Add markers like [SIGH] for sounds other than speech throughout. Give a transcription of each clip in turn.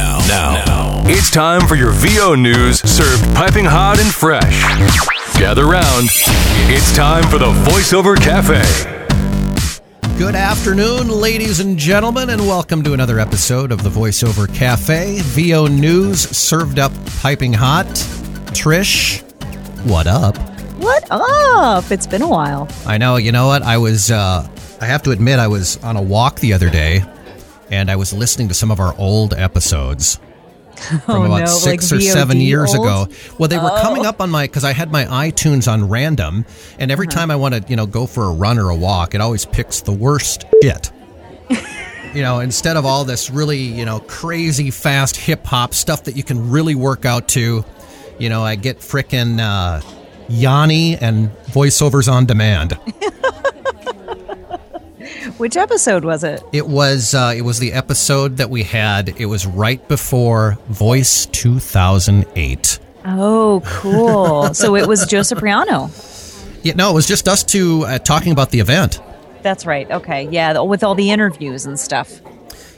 Now, now, it's time for your VO news served piping hot and fresh. Gather round. It's time for the Voiceover Cafe. Good afternoon, ladies and gentlemen, and welcome to another episode of the Voiceover Cafe. VO News served up piping hot. Trish, what up? What up? It's been a while. I know, you know what? I was, uh, I have to admit, I was on a walk the other day and I was listening to some of our old episodes [LAUGHS] from Oh, about no, six like or seven years old? ago. Well, they were Oh. coming up on my because I had my iTunes on random, and every Uh-huh. time I want to, you know, go for a run or a walk, it always picks the worst shit. [LAUGHS] you know, instead of all this really, you know, crazy fast hip hop stuff that you can really work out to, you know, I get frickin' uh, Yanni and voiceovers on demand. [LAUGHS] Which episode was it? It was uh, it was the episode that we had. It was right before Voice 2008. Oh, cool. [LAUGHS] so it was Joe Cipriano. Yeah, no, it was just us two uh, talking about the event. That's right. Okay. Yeah, with all the interviews and stuff.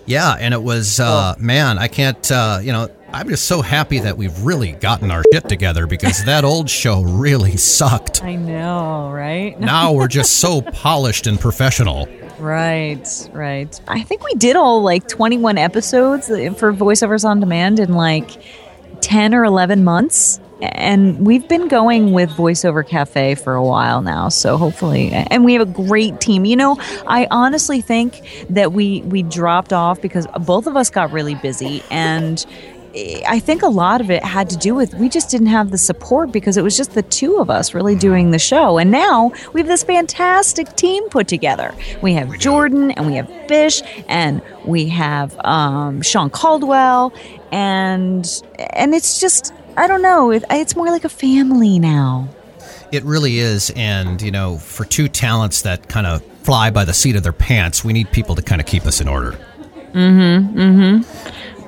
Yeah, and it was uh, man, I can't. Uh, you know, I'm just so happy that we've really gotten our shit together because [LAUGHS] that old show really sucked. I know, right? [LAUGHS] Now we're just so polished and professional. Right, right. I think we did all like 21 episodes for voiceovers on demand in like 10 or 11 months. And we've been going with VoiceOver Cafe for a while now, so hopefully, and we have a great team. You know, I honestly think that we we dropped off because both of us got really busy, and I think a lot of it had to do with we just didn't have the support because it was just the two of us really doing the show. And now we have this fantastic team put together. We have Jordan and we have Bish and we have um, Sean Caldwell and and it's just I don't know. It, it's more like a family now. It really is, and you know, for two talents that kind of fly by the seat of their pants, we need people to kind of keep us in order.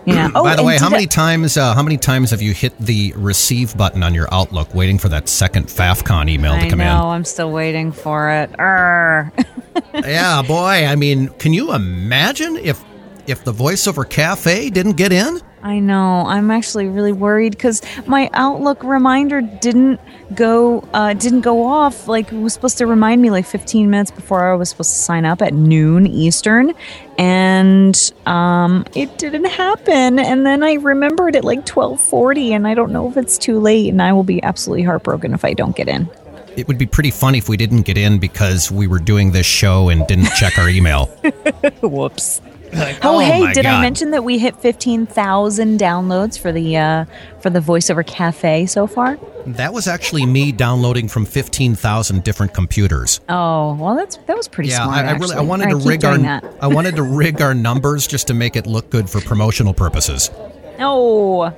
Yeah. Oh, By the way, how many times uh, how many times have you hit the receive button on your Outlook, waiting for that second Faffcon email to I come know. I'm still waiting for it. [LAUGHS] Yeah, boy. I mean, can you imagine if if the voiceover cafe didn't get in? I know. I'm actually really worried because my Outlook reminder didn't go uh, didn't go off. Like it was supposed to remind me like 15 minutes before I was supposed to sign up at noon Eastern, and um, it didn't happen. And then I remembered at like 12:40, and I don't know if it's too late. And I will be absolutely heartbroken if I don't get in. It would be pretty funny if we didn't get in because we were doing this show and didn't check our email. [LAUGHS] Whoops. Oh, Oh, hey, did I mention that we hit 15,000 downloads for the uh, for the voiceover cafe so far? That was actually me downloading from fifteen thousand different computers. Oh, well, that's that was pretty Yeah, smart. I, I really I wanted to rig our. I wanted to rig our numbers just to make it look good for promotional purposes. No,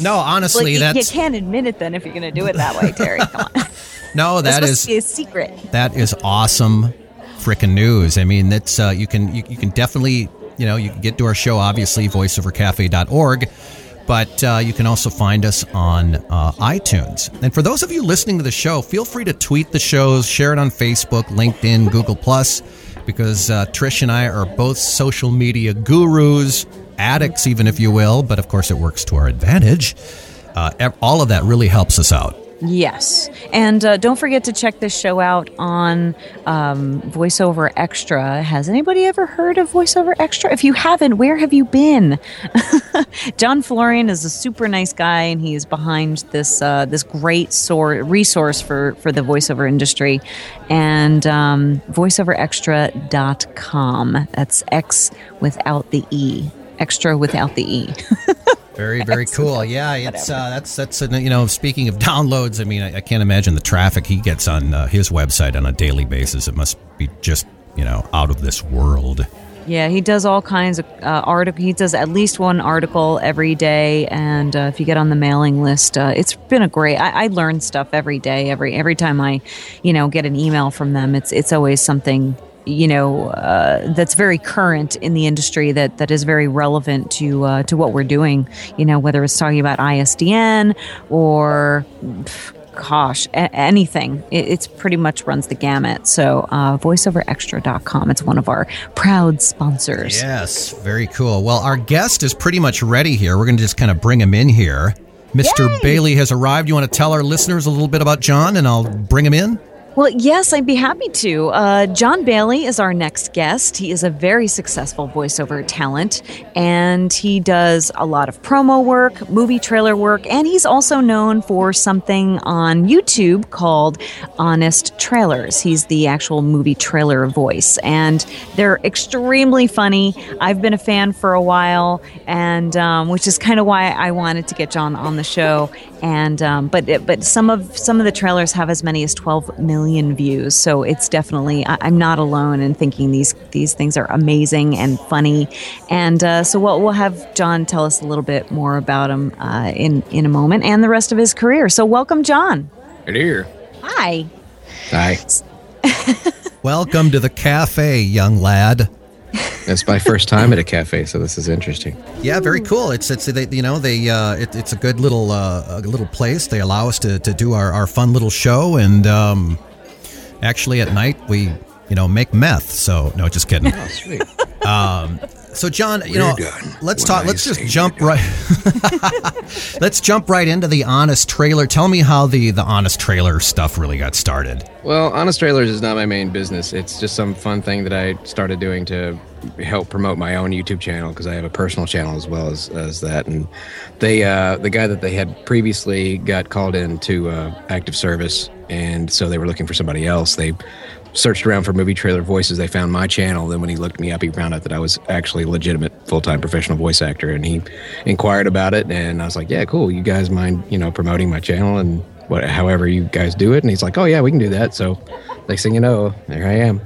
No, honestly, like, that's you can't admit it then if you're going to do it that way, Terry. Come on, [LAUGHS] [LAUGHS] no, that is a secret. that is awesome freaking news. I mean, that's uh, you can you, you can definitely you know you can get to our show obviously voiceovercafe.org, but uh, you can also find us on uh, iTunes. And for those of you listening to the show, feel free to tweet the shows, share it on Facebook, LinkedIn, Google Plus, because uh, Trish and I are both social media gurus, addicts, even if you will. But of course, it works to our advantage. Uh, all of that really helps us out. Yes, and uh, don't forget to check this show out on um, VoiceOverXtra. Has anybody ever heard of VoiceOverXtra? If you haven't, where have you been? [LAUGHS] John Florian is a super nice guy, and he is behind this uh, this great sor- resource for for the voiceover industry. And um, voiceoverxtra.com. That's X without the E. Extra without the E. [LAUGHS] Very, very cool. Yeah, it's uh, that's that's uh, you know. Speaking of [LAUGHS] downloads, I mean, I, I can't imagine the traffic he gets on uh, his website on a daily basis. It must be just you know out of this world. Yeah, he does all kinds of uh, article. He does at least one article every day, and uh, if you get on the mailing list, uh, it's been a great. I, I learn stuff every day. Every every time I, you know, get an email from them, it's it's always something you know uh, that's very current in the industry that that is very relevant to uh, to what we're doing. You know, whether it's talking about ISDN or. gosh, a- anything. It, it's pretty much runs the gamut. So, uh, voiceoverxtra.com. It's one of our proud sponsors. Yes, very cool. Well, our guest is pretty much ready here. We're going to just kind of bring him in here. Mr. Yay! Bailey has arrived. You want to tell our listeners a little bit about Jon, and I'll bring him in? Well, yes, I'd be happy to. Uh, Jon Bailey is our next guest. He is a very successful voiceover talent, and he does a lot of promo work, movie trailer work, and he's also known for something on YouTube called Honest Trailers. He's the actual movie trailer voice, and they're extremely funny. I've been a fan for a while, and um, which is kind of why I wanted to get Jon on the show. And um, but but some of some of the trailers have as many as 12 million views, so it's definitely I, I'm not alone in thinking these these things are amazing and funny. And uh, so we'll we'll have Jon tell us a little bit more about him uh, in in a moment and the rest of his career. So welcome, Jon. Right here. Hi. Hi. [LAUGHS] Welcome to the cafe, young lad. It's my first time at a cafe, so this is interesting. Yeah, very cool. It's it's they, you know they uh, it, it's a good little uh, a little place. They allow us to, to do our, our fun little show, and um, actually at night we you know make meth. So no, just kidding. Oh, sweet. Um, So Jon, you We're know, done. let's When talk. I Let's just jump right. [LAUGHS] let's jump right into the honest trailer. Tell me how the the honest trailer stuff really got started. well, Honest Trailers is not my main business. It's just some fun thing that I started doing to help promote my own YouTube channel because I have a personal channel as well as, as that. And they, uh, the guy that they had previously got called into uh, active service, and so they were looking for somebody else. They searched around for movie trailer voices. They found my channel. Then when he looked me up, he found out that I was actually a legitimate full time professional voice actor, and he inquired about it. And I was like, "Yeah, cool. You guys mind, you know, promoting my channel and what, however you guys do it?" And he's like, "Oh yeah, we can do that." So next thing you know, there I am,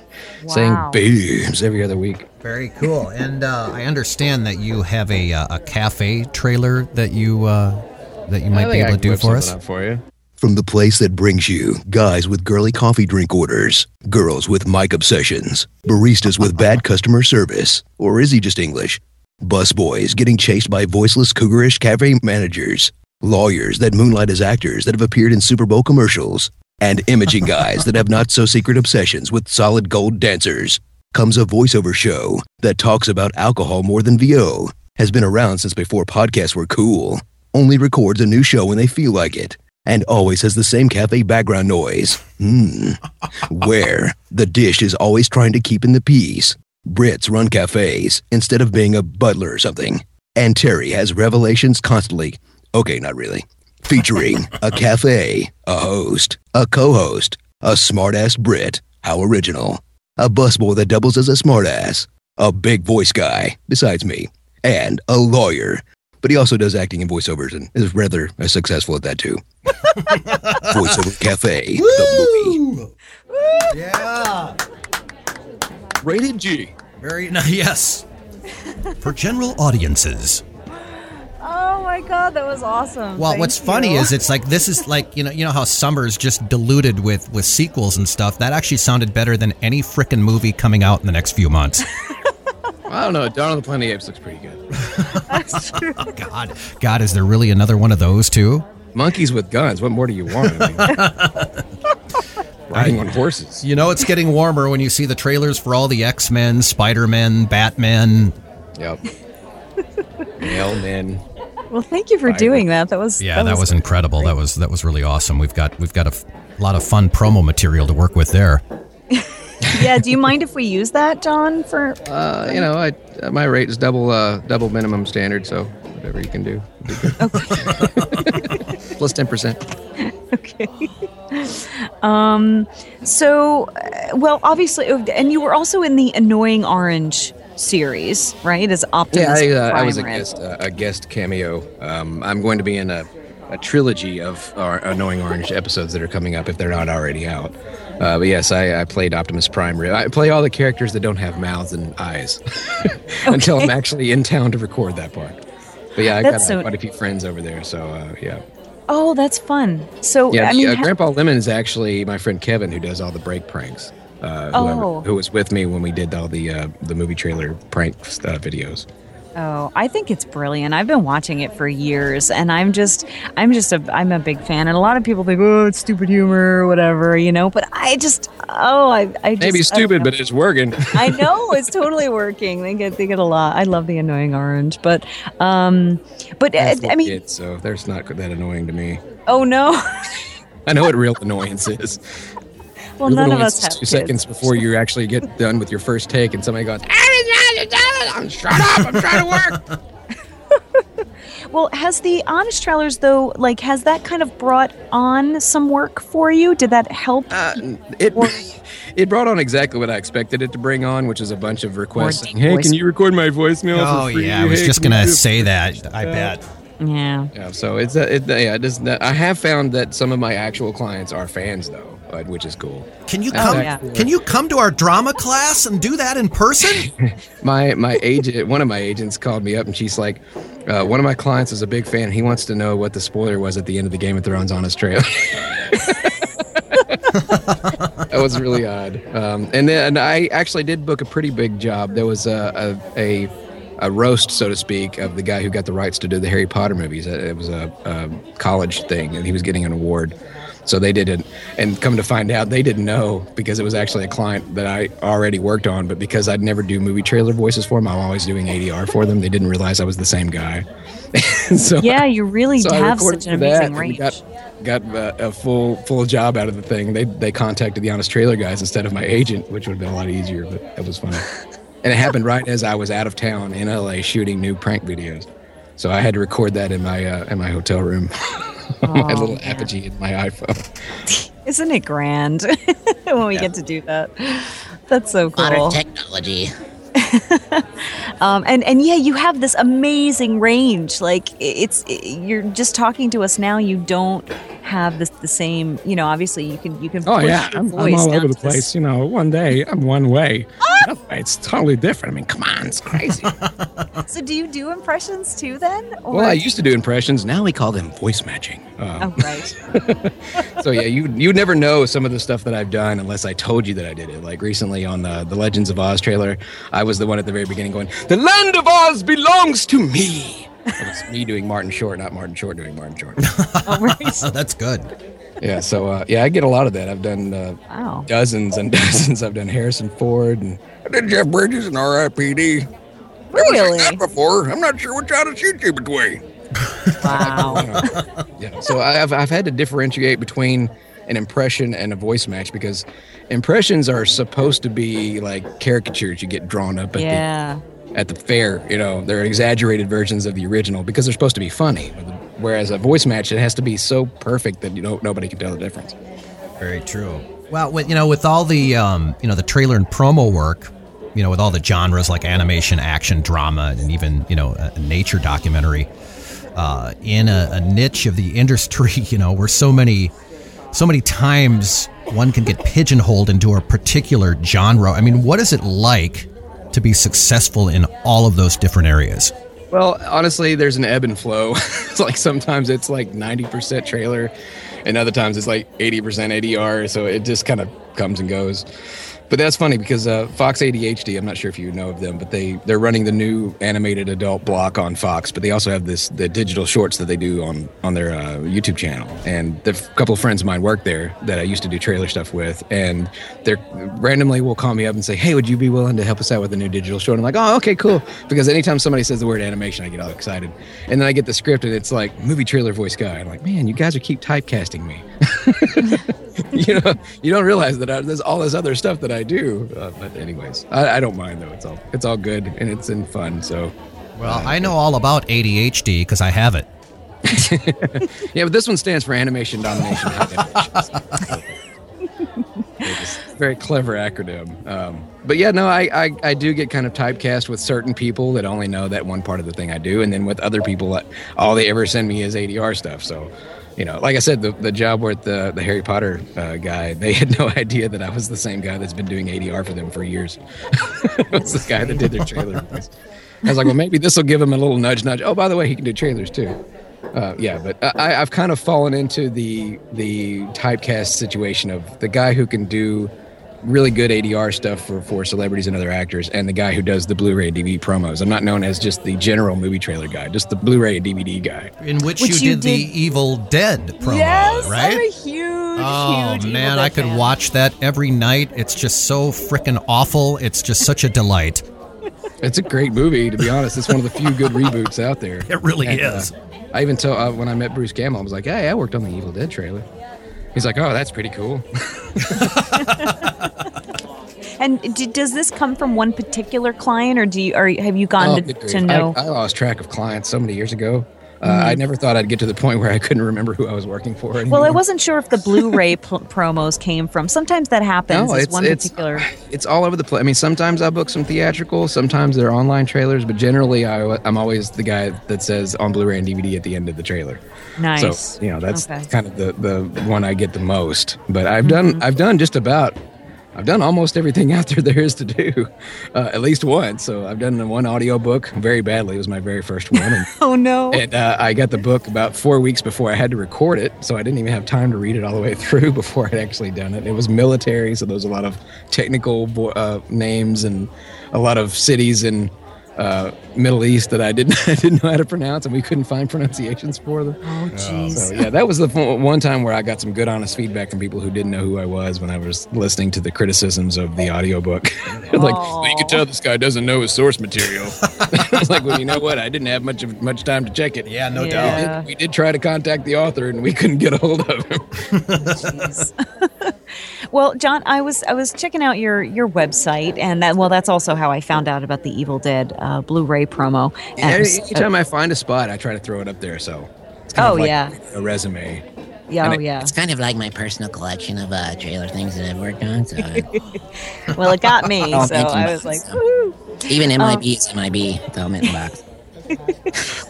[LAUGHS] saying Wow. "boobs" every other week. Very cool. And uh, I understand that you have a uh, a cafe trailer that you uh, that you might be able to do for us. for you. From the place that brings you guys with girly coffee drink orders, girls with mic obsessions, baristas with bad customer service, or is he just English? Busboys getting chased by voiceless cougarish cafe managers, lawyers that moonlight as actors that have appeared in Super Bowl commercials, and imaging [LAUGHS] guys that have not so secret obsessions with solid gold dancers. Comes a voiceover show that talks about alcohol more than VO, has been around since before podcasts were cool, only records a new show when they feel like it and always has the same cafe background noise. Hmm. Where the dish is always trying to keep in the peace. Brits run cafes instead of being a butler or something. And Terry has revelations constantly. Okay, not really. Featuring a cafe, a host, a co host, a smartass Brit. How original. A busboy that doubles as a smartass. A big voice guy, besides me. And a lawyer. But he also does acting and voiceovers and is rather uh, successful at that too. [LAUGHS] Voiceover Cafe, the movie. Yeah. Rated G. Very nice. [LAUGHS] Yes. For general audiences. Oh my god, that was awesome. Well, Thank what's funny is it's like this is like you know you know how summer's just diluted with with sequels and stuff. That actually sounded better than any frickin' movie coming out in the next few months. [LAUGHS] I don't know. Dawn of the Planet of the Apes looks pretty good. oh [LAUGHS] God, God, is there really another one of those too? Monkeys with guns. What more do you want? I mean, [LAUGHS] riding on horses. You know it's getting warmer when you see the trailers for all the X Men, Spider Man, Batman. Yep. Mailmen. Well, thank you for Fiber. doing that. That was Yeah, that, was, incredible. That was that was really awesome. We've got we've got a f- lot of fun promo material to work with there. [LAUGHS] yeah. Do you mind if we use that, Jon? For Uh, you know, I, uh, my rate is double uh, double minimum standard, so whatever you can do. be [LAUGHS] Plus ten percent. okay. um. So, uh, well, obviously, and you were also in the Annoying Orange series, right? As Optimus Yeah, I, uh, I was a guest uh, a guest cameo. Um, I'm going to be in a, a trilogy of our Annoying Orange episodes that are coming up if they're not already out. Uh, but yes, I, I played Optimus Prime. I play all the characters that don't have mouths and eyes [LAUGHS] until I'm actually in town to record that part. But yeah, I got uh, so- quite a few friends over there, so uh, yeah. Oh, that's fun. So, Yeah, I mean, uh, ha- Grandpa Lemon is actually my friend Kevin who does all the break pranks. Uh, who, I- Oh. who was with me when we did all the uh, the movie trailer prank uh, videos. Oh, I think it's brilliant. I've been watching it for years, and I'm just, I'm just a, I'm a big fan. And a lot of people think, oh, it's stupid humor or whatever, you know. But I just, oh, I, I just, Maybe stupid, but it's working. I [LAUGHS] know it's totally working. They get, they get a lot. I love the annoying orange, but, um, but I uh, I mean, kids, so there's not that annoying to me. oh no. [LAUGHS] I know what real annoyance is. well, real none of us have two kids. seconds before you actually get done with your first take, and somebody goes, "Shut up! I'm trying to work." [LAUGHS] Well, has the honest trailers though, like, has that kind of brought on some work for you? Did that help? Uh, it [LAUGHS] it brought on exactly what I expected it to bring on, which is a bunch of requests. saying, Hey, voice. can you record my voicemail? Oh for free? yeah, I was Hey, just gonna say that. I bet. yeah. Yeah, so it's uh, it, yeah, it does I have found that some of my actual clients are fans though, uh, which is cool. Can you Oh, come? yeah. Can you come to our drama class and do that in person? [LAUGHS] My my agent, one of my agents called me up and she's like, uh, one of my clients is a big fan. He wants to know what the spoiler was at the end of the Game of Thrones on his Trail. [LAUGHS] that was really odd. Um, and then and I actually did book a pretty big job. There was a, a, a a roast, so to speak, of the guy who got the rights to do the Harry Potter movies. It it was a, a college thing, and he was getting an award. So they did it, and come to find out, they didn't know because it was actually a client that I already worked on. But because I'd never do movie trailer voices for them, I'm always doing ADR for them. They didn't realize I was the same guy. [LAUGHS] so Yeah, you really so have such an amazing range. Got got uh, a full full job out of the thing. They they contacted the honest trailer guys instead of my agent, which would have been a lot easier, but it was funny. [LAUGHS] and it happened right as I was out of town in LA shooting new prank videos. So I had to record that in my uh, in my hotel room, [LAUGHS] on [LAUGHS] my Oh, little man. apogee in my iPhone. Isn't it grand [LAUGHS] when we get to do that? That's so cool. Modern technology. [LAUGHS] Um, and and yeah, you have this amazing range. Like it's i you're just talking to us now. You don't have this the same. You know, obviously you can you can. Oh push yeah, I'm, I'm all over the to this- place. You know, one day I'm one way, another it's totally different. I mean, come on, it's crazy. [LAUGHS] So do you do impressions too then? Or, well, I used to do impressions. Now we call them voice matching. Um, Oh right. [LAUGHS] so yeah, you you would never know some of the stuff that I've done unless I told you that I did it. Like recently on the the Legends of Oz trailer, I was the one at the very beginning going, "The land of Oz belongs to me." It was me doing Martin Short, not Martin Short doing Martin Short. [LAUGHS] oh. Oh, [LAUGHS] that's good. yeah, so uh, yeah, I get a lot of that. I've done uh, Wow. dozens and [LAUGHS] dozens. I've done Harrison Ford and I did Jeff Bridges and R.I.P.D. Really? That before, I'm not sure which out to shoot you between. Wow. Yeah. So I've I've had to differentiate between an impression and a voice match because impressions are supposed to be like caricatures you get drawn up at yeah. the at the fair. You know, they're exaggerated versions of the original because they're supposed to be funny. Whereas a voice match, it has to be so perfect that you know nobody can tell the difference. Very true. Well, with, you know, with all the um, you know the trailer and promo work, you know, with all the genres like animation, action, drama, and even you know a, a nature documentary, uh, in a, a niche of the [LAUGHS] industry, you know, where so many, so many times one can get pigeonholed into a particular genre. I mean, what is it like to be successful in all of those different areas? Well, honestly, there's an ebb and flow. [LAUGHS] it's like sometimes it's like 90% trailer, and other times it's like 80% ADR. So it just kind of comes and goes. But that's funny because uh, Fox ADHD. I'm not sure if you know of them, but they they're running the new animated adult block on Fox. But they also have this the digital shorts that they do on on their uh, YouTube channel. And a couple of friends of mine work there that I used to do trailer stuff with, and they're randomly will call me up and say, "Hey, would you be willing to help us out with a new digital short?" I'm like, "Oh, okay, cool." Because anytime somebody says the word animation, I get all excited. And then I get the script and it's like movie trailer voice guy. I'm like, "Man, you guys are keep typecasting me." [LAUGHS] you know, you don't realize that I, there's all this other stuff that I do. Uh, but anyways, I, I don't mind though. It's all it's all good and it's in fun. So Well, I know all about ADHD because I have it. [LAUGHS] yeah, but this one stands for animation domination. very clever acronym. Um, but yeah, no, I, I I do get kind of typecast with certain people that only know that one part of the thing I do, and then with other people, all they ever send me is ADR stuff. So. You know, like I said, the, the job with the, the Harry Potter uh, guy, they had no [LAUGHS] idea that I was the same guy that's been doing ADR for them for years. [LAUGHS] it was the guy that did their trailer. I was like, well, maybe this will give him a little nudge, nudge. Oh, by the way, he can do trailers too. Uh, yeah, but I, I've kind of fallen into the the typecast situation of the guy who can do really good ADR stuff for, for celebrities and other actors, and the guy who does the Blu-ray DVD promos. I'm not known as just the general movie trailer guy, just the Blu-ray and DVD guy. In which, Which you, you did, the Evil Dead promo, yes, right? I'm a huge, Oh huge Evil man, Dead I could fan. watch that every night. It's just so freaking awful. It's just such a delight. It's a great movie, to be honest. It's one of the few good reboots out there. [LAUGHS] It really And, is. uh, I even told uh, when I met Bruce Campbell, I was like, "Hey, I worked on the Evil Dead trailer." He's like, "Oh, that's pretty cool." [LAUGHS] And d- does this come from one particular client, or do you, or have you Oh, gone good to, to know? I, I lost track of clients so many years ago. Uh. I never thought I'd get to the point where I couldn't remember who I was working for. Anymore. well, I wasn't sure if the Blu-ray pl- promos came from. Sometimes that happens. No, it's one it's particular. it's all over the place. I mean, sometimes I book some theatrical, sometimes they're online trailers, but generally I, I'm always the guy that says on Blu-ray and DVD at the end of the trailer. Nice. So you know that's Okay. kind of the the one I get the most. But I've Mm-hmm. done I've done just about I've done almost everything [LAUGHS] out there there is to do, uh, at least once. So I've done one audio book very badly. It was my very first one, and, [LAUGHS] Oh no. and uh, I got the book about four weeks before I had to record it. So I didn't even have time to read it all the way [LAUGHS] through before I'd actually done it. It was military, so there was a lot of technical uh, names and a lot of cities in uh, Middle East that I didn't [LAUGHS] I didn't know how to pronounce, and we couldn't find pronunciations for them. oh jeez. So yeah, that was the one time where I got some good, honest feedback from people who didn't know who I was when I was listening to the criticisms of the audiobook. [LAUGHS] They're like, well, you can tell this guy doesn't know his source material. [LAUGHS] I was like, well, you know what? I didn't have much of much time to check it. Yeah, no Yeah. doubt. We did, we did try to contact the author, and we couldn't get a hold of him. Well, Jon, I was I was checking out your your website, and that well, that's also how I found out about the Evil Dead uh, Blu-ray promo. And it Any- was- Anytime I find a spot, I try to throw it up there. So, it's kind Oh, of like yeah. a resume. yeah, oh yeah. It's kind of like my personal collection of uh, trailer things that I've worked on. So [LAUGHS] Well, it got me, [LAUGHS] Oh, so. I was like, So- woo. even MIB is MIB. Throw 'em in the box. [LAUGHS]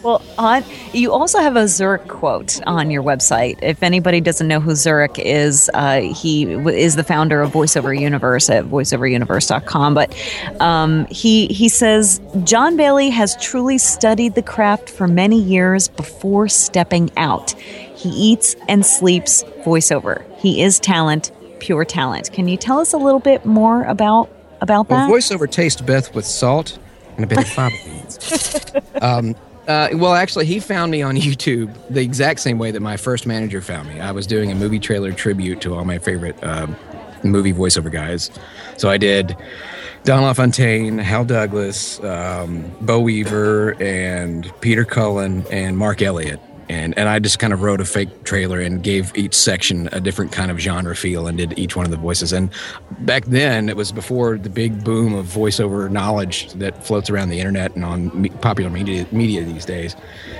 Well, on you also have a Zurik quote on your website. If anybody doesn't know who Zurik is, uh, he w- is the founder of VoiceOver Universe at voiceoveruniverse.com. But um, he he says Jon Bailey has truly studied the craft for many years before stepping out. He eats and sleeps voiceover. He is talent, pure talent. Can you tell us a little bit more about about Well, that? voiceover tastes best with salt and a bit of [LAUGHS] fava. [LAUGHS] um, uh, well, actually, he found me on [LAUGHS] YouTube the exact same way that my first manager found me. I was doing a movie trailer tribute to all my favorite um, movie voiceover guys. So I did Don LaFontaine, Hal Douglas, um, Beau Weaver, and Peter Cullen, and Mark Elliott. And, and I just kind of wrote a fake trailer and gave each section a different kind of genre feel and did each one of the voices. And back then, it was before the big boom of voiceover knowledge that floats around the internet and on me- popular media, media these days.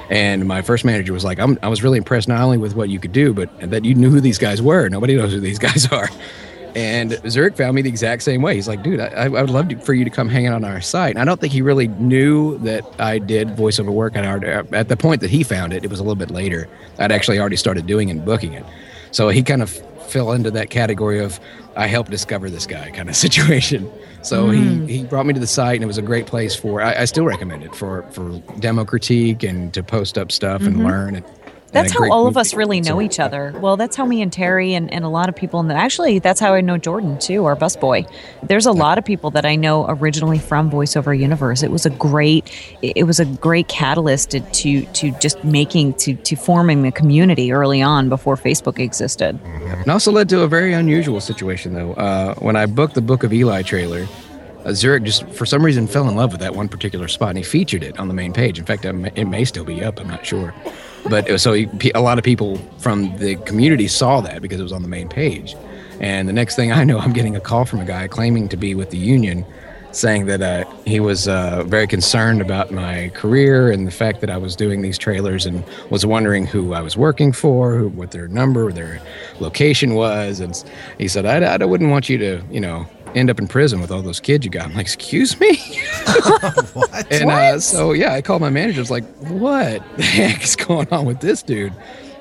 And my first manager was like, I was really impressed not only with what you could do, but that you knew who these guys were. Nobody knows who these guys [LAUGHS] are. And Zurik found me the exact same way. He's like, dude, I, I would love to, for you to come hang out on our site. And I don't think he really knew that I did voiceover work. I'd already, uh, at the point that he found it, it was a little bit later. I'd actually already started doing and booking it. So he kind of fell into that category of I helped discover this guy kind of [LAUGHS] situation. So he, hmm. he brought me to the site and it was a great place for, I, I still recommend it for, for demo critique and to post up stuff and mm-hmm. learn. And, That's how all of us really know So- each other. Well, that's how me and Terry and, and a lot of people in the actually that's how I know Jordan too, our busboy. There's a lot of people that I know originally from VoiceOver Universe. It was a great it was a great catalyst to to, to just making to to forming the community early on before Facebook existed. It also led to a very unusual situation, though. Uh, when I booked the Book of Eli trailer, uh, Zurik just, for some reason, fell in love with that one particular spot, and he featured it on the main page. In fact, it may, it may still be up. I'm not sure. But was- so he, a lot of people from the community saw that because it was on the main page. And the next thing I know, I'm getting a call from a guy claiming to be with the union saying that uh, he was uh, very concerned about my career and the fact that I was doing these trailers and was wondering who I was working for, who, what their number, their location was. And he said, I, I wouldn't want you to, you know, end up in prison with all those kids you got. I'm like, excuse me? [LAUGHS] What? And uh, so, yeah, I called my manager. I was like, what the [LAUGHS] heck is going on with this dude?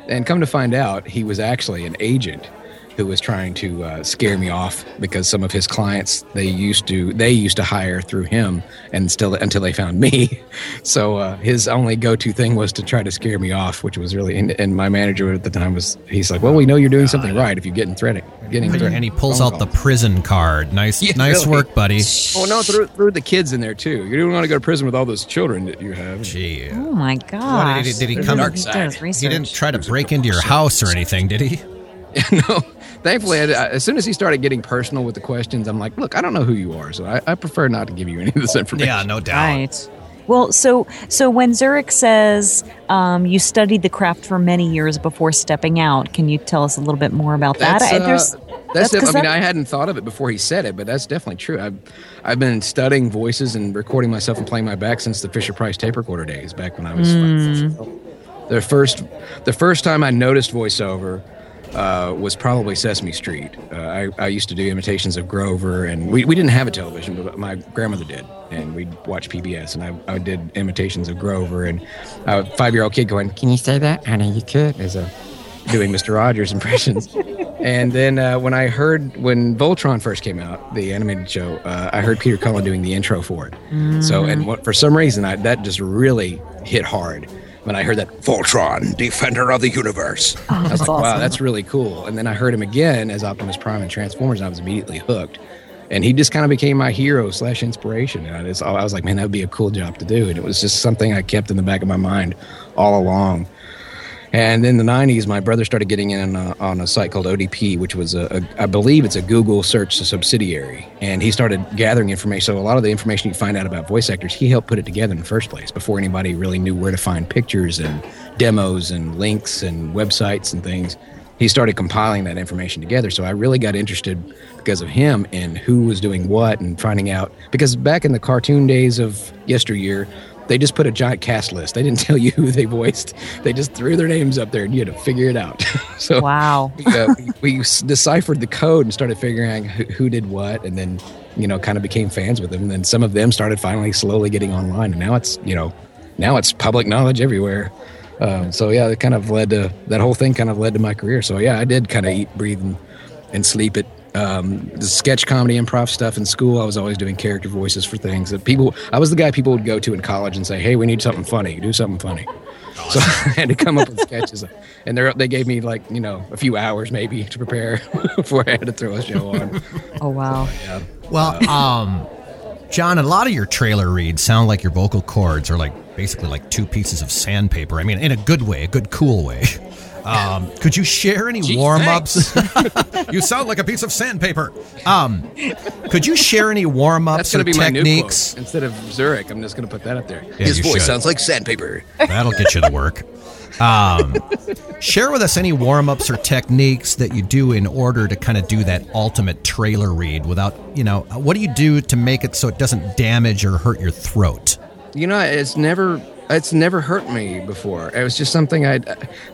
And come to find out, he was actually an agent who was trying to uh, scare me off because some of his clients they used to they used to hire through him and still until they found me. [LAUGHS] So uh, his only go-to thing was to try to scare me off, which was really. And, and my manager at the time was he's like, "Well, we know you're doing something right if you're getting threatened, getting threatened." And he pulls phone out the prison card. Nice, Yeah, nice really. work, buddy. Oh no, threw, threw the kids in there too. You don't want to go to prison with all those children that you have. Gee. Oh my god did, he, did he There's come? a dark He side. He didn't try to break into your house or anything, did he? [LAUGHS] no, thankfully, I, I- as soon as he started getting personal with the questions, I'm like, look, I don't know who you are, so I, I prefer not to give you any of this information. Yeah, no doubt. Right. Well, so so when Zurik says um, you studied the craft for many years before stepping out, can you tell us a little bit more about that? That's, I- uh, there's- that's, it. 'cause I mean, that- I hadn't thought of it before he said it, but that's definitely true. I've, I've been studying voices and recording myself and playing my back since the Fisher Price tape recorder days, back when I was Hmm. like, the first, the first time I noticed voiceover uh, was probably Sesame Street. Uh, I, I used to do imitations of Grover, and we, we didn't have a television, but my grandmother did, and we'd watch PBS, and I, I did imitations of Grover, and a five year old kid going, "Can you say that, honey? You could," as a doing Mr. Rogers impressions. [LAUGHS] and then uh, when I heard when Voltron first came out, the animated show, uh, I heard Peter Cullen doing the intro for it. So, and what, for some reason, I, that just really hit hard when I heard that Voltron, Defender of the Universe. Oh, I was like, wow, that's really cool. And then I heard him again as Optimus Prime and Transformers, and I was immediately hooked. And he just kind of became my hero slash inspiration. And I, just, I was like, man, that would be a cool job to do. And it was just something I kept in the back of my mind all along. And in the 90s, my brother started getting in on a, on a site called ODP, which was a, a, I believe it's a Google search subsidiary. And he started gathering information. So a lot of the information you find out about voice actors, he helped put it together in the first place before anybody really knew where to find pictures and demos and links and websites and things. He started compiling that information together. So I really got interested because of him in who was doing what and finding out. Because back in the cartoon days of yesteryear, they just put a giant cast list. They didn't [LAUGHS] tell you who they voiced. They just threw their names up there, and you had to figure it out. [LAUGHS] so Wow. we, uh, we, we deciphered the code and started figuring out who, who did what, and then you know kind of became fans with them. And then some of them started finally slowly getting online, and now it's you know now it's public knowledge everywhere. Um, so yeah, it kind of led to that whole thing. Kind of led to my career. So yeah, I did kind of eat, breathe, and, and sleep it. Um, the sketch comedy, improv stuff in school, I was always doing character voices for things that people. I was the guy people would go to in college and say, "Hey, we need something funny. Do something funny." So [LAUGHS] I had to come up with sketches, and they they gave me like you know a few hours maybe to prepare [LAUGHS] before I had to throw a show on. [LAUGHS] Oh wow. Well, um, Jon, a lot of your trailer reads sound like your vocal cords are like basically like two pieces of sandpaper. I mean, in a good way, a good, cool way. Um, could you share any Gee, warm ups? [LAUGHS] you sound like a piece of sandpaper. Um, could you share any warm ups or to be my new techniques? quote. Instead of Zurik, I'm just going to put that up there. Yeah, His voice should. sounds like sandpaper. That'll get you to work. Um, share with us any warm ups or techniques that you do in order to kind of do that ultimate trailer read without, you know, what do you do to make it so it doesn't damage or hurt your throat? You know, it's never it's never hurt me before. It was just something I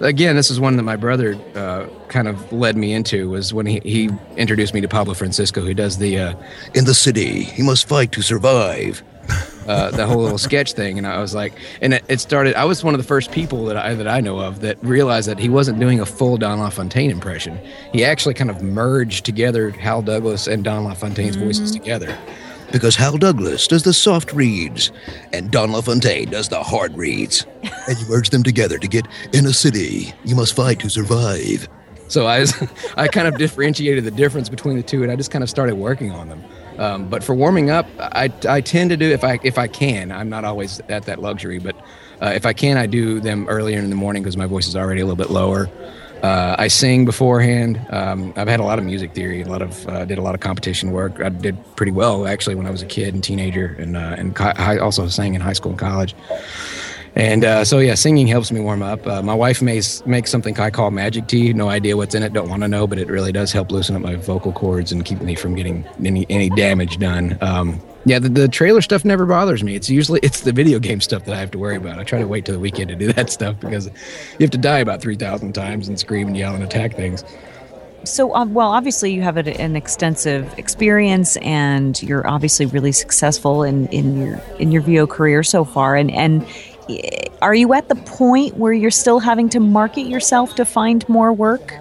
again, this is one that my brother uh, kind of led me into was when he, he introduced me to Pablo Francisco, who does the uh, In the city, he must fight to survive. [LAUGHS] uh, the whole little sketch thing, and I was like, and it, it started. I was one of the first people that I that I know of that realized that he wasn't doing a full Don LaFontaine impression. He actually kind of merged together Hal Douglas and Don LaFontaine's voices together. Because Hal Douglas does the soft reads, and Don LaFontaine does the hard reads. [LAUGHS] and you merge them together to get in a city, you must fight to survive. So I was, [LAUGHS] I kind of differentiated the difference between the two, and I just kind of started working on them. Um, but for warming up, I, I tend to do if I if I can. I'm not always at that luxury, but uh, if I can, I do them earlier in the morning because my voice is already a little bit lower. Uh, I sing beforehand. Um, I've had a lot of music theory, a lot of uh, did a lot of competition work. I did pretty well actually when I was a kid and teenager, and uh, and co- I also sang in high school and college. And uh, so, yeah, singing helps me warm up. Uh, my wife makes makes something I call magic tea. No idea what's in it. Don't want to know, but it really does help loosen up my vocal cords and keep me from getting any any damage done. Um, yeah, the, the trailer stuff never bothers me. It's usually it's the video game stuff that I have to worry about. I try to wait till the weekend to do that stuff because you have to die about three thousand times and scream and yell and attack things. So, um, well, obviously, you have an, an extensive experience, and you're obviously really successful in, in your in your VO career so far. And and eh, are you at the point where you're still having to market yourself to find more work?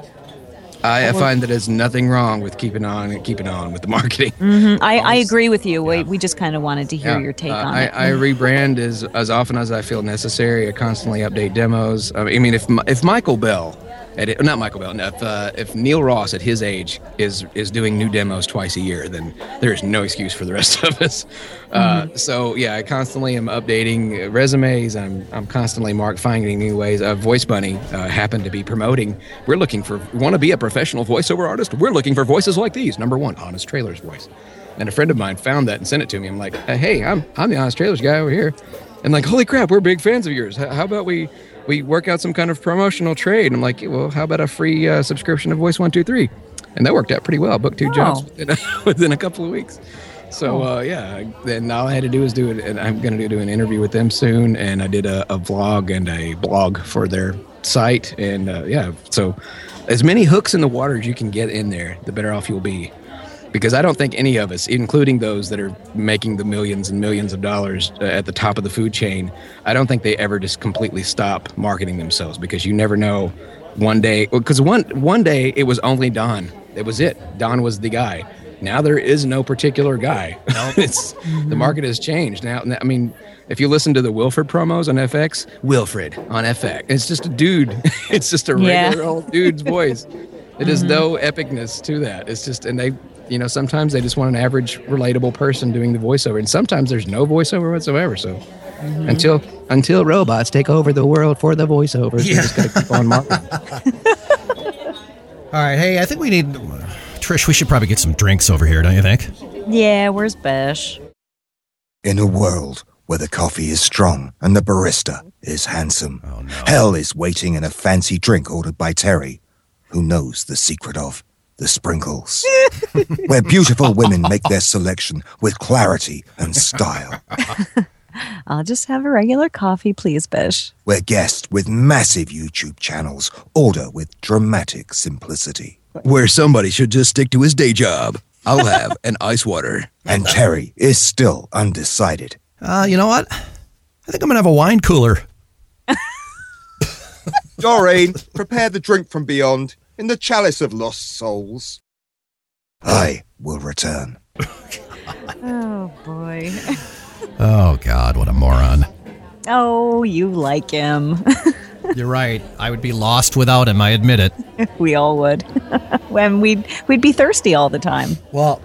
I, I find that there's nothing wrong with keeping on and keeping on with the marketing. Mhm. I, I agree with you. We, we just kind of wanted to hear Yeah. your take Uh, on I, it. I rebrand as as often as I feel necessary. I constantly update demos. I mean, if if Michael Bell, at it, not Michael Bell, no, if uh, if Neil Ross at his age is is doing new demos twice a year, then there is no excuse for the rest of us. [LAUGHS] Uh, so yeah, I constantly am updating resumes. I'm I'm constantly mark finding new ways. Uh, Voice Bunny uh, happened to be promoting. We're looking for want to be a professional voiceover artist. We're looking for voices like these. Number one, Honest Trailers voice. And a friend of mine found that and sent it to me. I'm like, hey, I'm I'm the Honest Trailers guy over here. And like, holy crap, we're big fans of yours. How about we we work out some kind of promotional trade? And I'm like, well, how about a free uh, subscription of Voice One Two Three? And that worked out pretty well. Booked two Oh. jobs within a, [LAUGHS] within a couple of weeks. So uh, yeah, then all I had to do was do it, and I'm going to do an interview with them soon. And I did a, a vlog and a blog for their site, and uh, yeah, so as many hooks in the water as you can get in there, the better off you'll be. Because I don't think any of us, including those that are making the millions and millions of dollars uh, at the top of the food chain, I don't think they ever just completely stop marketing themselves because you never know. One day, because one one day it was only Don. It was it. Don was the guy. Now there is no particular guy. [LAUGHS] it's the market has changed now. I mean, if you listen to the Wilfred promos on FX, Wilfred on FX, it's just a dude. [LAUGHS] it's just a Yeah. regular old dude's [LAUGHS] voice. It is no epicness to that. It's just, and they, you know, sometimes they just want an average, relatable person doing the voiceover, and sometimes there's no voiceover whatsoever. So mm-hmm. until until robots take over the world for the voiceovers, we just got to keep on marketing. [LAUGHS] All right, hey, I think we need Trish. We should probably get some drinks over here, don't you think? yeah, where's Bish? In a world where the coffee is strong and the barista is handsome, oh, hell is waiting in a fancy drink ordered by Terry, who knows the secret of the sprinkles. where beautiful women make their selection with clarity and style. [LAUGHS] I'll just have a regular coffee, please, Bish. Where guests with massive YouTube channels order with dramatic simplicity. Where somebody should just stick to his day job. I'll have an [LAUGHS] ice water. And Terry is still undecided. Uh, you know what? I think I'm gonna have a wine cooler. [LAUGHS] Doreen, prepare the drink from beyond in the chalice of lost souls. I will return. Oh, boy. [LAUGHS] Oh God, what a moron! Oh, you like him. [LAUGHS] You're right. I would be lost without him. I admit it. [LAUGHS] we all would. when we'd we'd be thirsty all the time. Well,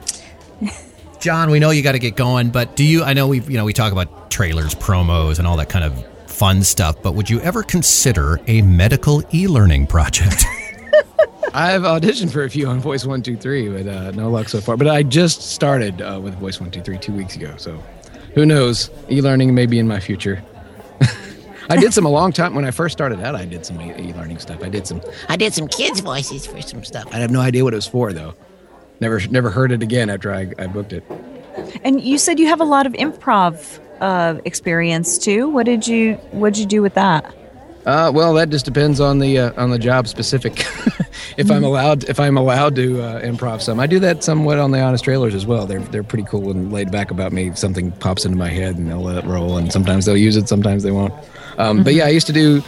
Jon, we know you got to get going, but do you? I know we, you know, we talk about trailers, promos, and all that kind of fun stuff. But would you ever consider a medical e-learning project? I've auditioned for a few on Voice One Two Three, but uh, no luck so far. But I just started uh, with Voice One Two Three two weeks ago, so who knows? E-learning may be in my future. [LAUGHS] I did some a long time when I first started out. I did some e-learning stuff. I did some. I did some kids' voices for some stuff. I have no idea what it was for though. Never, never heard it again after I, I booked it. And you said you have a lot of improv uh, experience too. What did you what did you do with that? Uh, well, that just depends on the uh, on the job specific. [LAUGHS] if I'm allowed, if I'm allowed to uh, improv some, I do that somewhat on the honest trailers as well. They're they're pretty cool and laid back about me. If something pops into my head and they'll let it roll, and sometimes they'll use it, sometimes they won't. Um, But yeah, I used to do.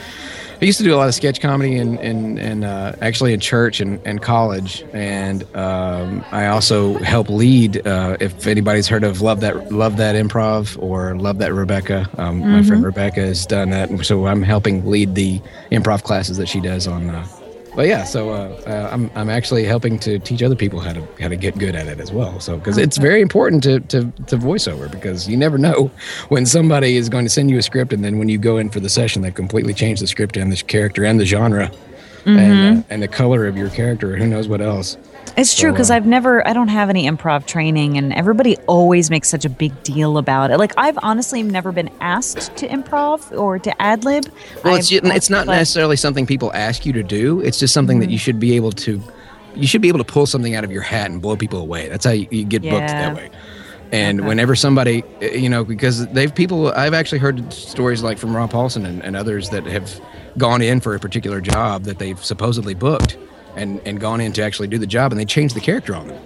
I used to do a lot of sketch comedy and and, and uh, actually in church and, and college, and um, I also help lead. Uh, if anybody's heard of Love That Love That Improv or Love That Rebecca, um, my friend Rebecca has done that, so I'm helping lead the improv classes that she does on. Uh, but yeah, so uh, uh, I'm I'm actually helping to teach other people how to how to get good at it as well. So because it's very important to, to to voiceover because you never know when somebody is going to send you a script and then when you go in for the session they've completely changed the script and the character and the genre and uh, and the color of your character. Who knows what else? It's true because uh, I've never I don't have any improv training and everybody always makes such a big deal about it. Like I've honestly never been asked to improv or to ad lib. Well, it's I've- it's not but- necessarily something people ask you to do. It's just something that you should be able to, you should be able to pull something out of your hat and blow people away. That's how you, you get booked that way. And whenever somebody, uh, you know, because they've people, I've actually heard stories like from Ron Paulson and, and others that have gone in for a particular job that they've supposedly booked and, and gone in to actually do the job and they changed the character on them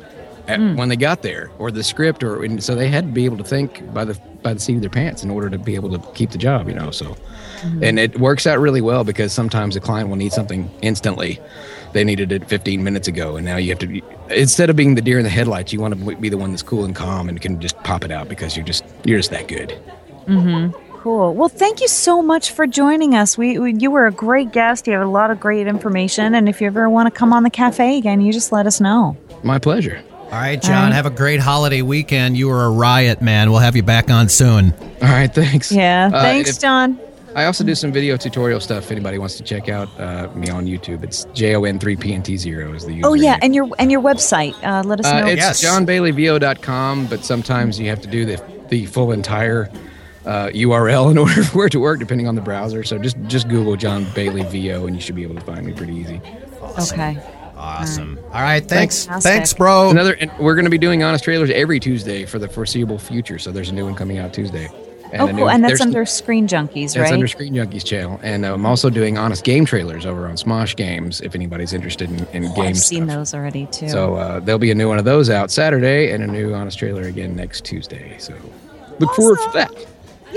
at, hmm. when they got there or the script or and so they had to be able to think by the by the seat of their pants in order to be able to keep the job. You know, so hmm. and it works out really well because sometimes a client will need something instantly. They needed it 15 minutes ago, and now you have to. Be, instead of being the deer in the headlights, you want to be the one that's cool and calm and can just pop it out because you're just you're just that good. Mm-hmm. Cool. Well, thank you so much for joining us. We, we you were a great guest. You have a lot of great information, and if you ever want to come on the cafe again, you just let us know. My pleasure. All right, Jon. Have a great holiday weekend. You were a riot, man. We'll have you back on soon. All right, thanks. Yeah. Uh, Thanks, if- Jon. I also do some video tutorial stuff. If anybody wants to check out uh, me on YouTube, it's jon3pnt0 is the Oh yeah, username. and your and your website. Uh, let us Uh, know. it's Yes. jonbaileyvo.com, but sometimes you have to do the the full entire uh, URL in [LAUGHS] order for it to work, depending on the browser. So just just Google Jon Bailey VO, and you should be able to find me pretty easy. Okay. Awesome. All right. Thanks. Fantastic. Thanks, bro. Another, and we're going to be doing honest trailers every Tuesday for the foreseeable future. So there's a new one coming out Tuesday. Oh, cool. new- And that's under Screen Junkies, That's right? under Screen Junkies channel, and uh, I'm also doing honest game trailers over on Smosh Games. If anybody's interested in, in Oh, I've games, seen those already too. So uh, there'll be a new one of those out Saturday, and a new honest trailer again next Tuesday. So look forward to that.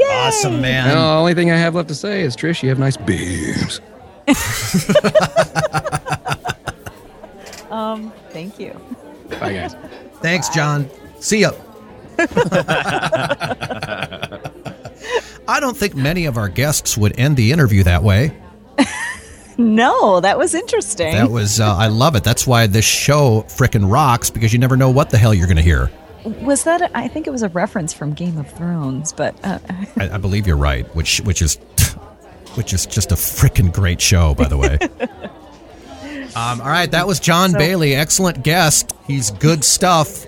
Awesome, man. And the only thing I have left to say is, Trish, you have nice boobs. [LAUGHS] um, thank you. Bye, guys. Thanks, Jon. See ya. [LAUGHS] I don't think many of our guests would end the interview that way. [LAUGHS] No, that was interesting. That was, uh, I love it. That's why this show frickin' rocks because you never know what the hell you're going to hear. Was that? A, I think it was a reference from Game of Thrones, but uh, [LAUGHS] I, I believe you're right, which which is [LAUGHS] which is just a frickin' great show, by the way. [LAUGHS] um, all right, that was Jon So- Bailey, excellent guest. He's good stuff.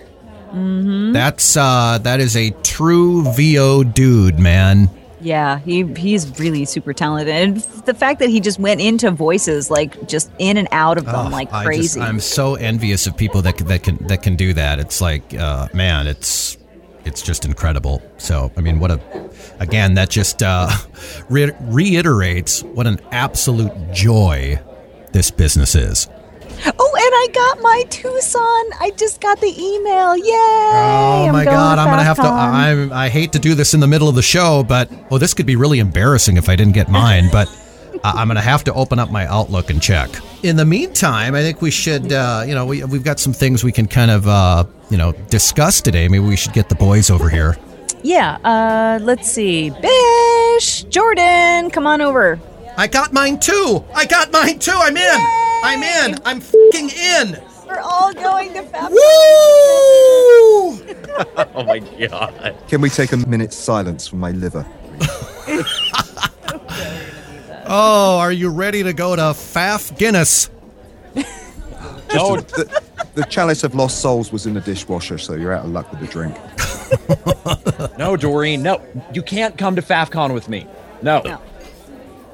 Mm-hmm. That's uh, that is a true VO dude, man. Yeah, he he's really super talented, and the fact that he just went into voices like just in and out of them Oh, like I crazy. am so envious of people that can- that can that can do that. It's like, uh, man, it's it's just incredible. So, I mean, what a again that just uh, [LAUGHS] re- reiterates what an absolute joy this business is. Oh, and I got my Tucson. I just got the email. Yay! Oh I'm my God! I'm gonna have to. I'm. I hate to do this in the middle of the show, but oh, this could be really embarrassing if I didn't get mine. But I'm gonna have to open up my Outlook and check. In the meantime, I think we should. Uh, you know, we we've got some things we can kind of uh, you know discuss today. Maybe we should get the boys over here. Yeah. Uh, let's see. Bish, Jordan, come on over. I got mine too. I got mine too. I'm in. I'm in. I'm fucking in. We're all going to Faffcon. Woo! [LAUGHS] Oh my god. Can we take a minute's silence for my liver? [LAUGHS] Oh, are you ready to go to Faf Guinness? No, The, the chalice of lost souls was in the dishwasher, so you're out of luck with the drink. [LAUGHS] no, Doreen, no. You can't come to Faffcon with me. No. No.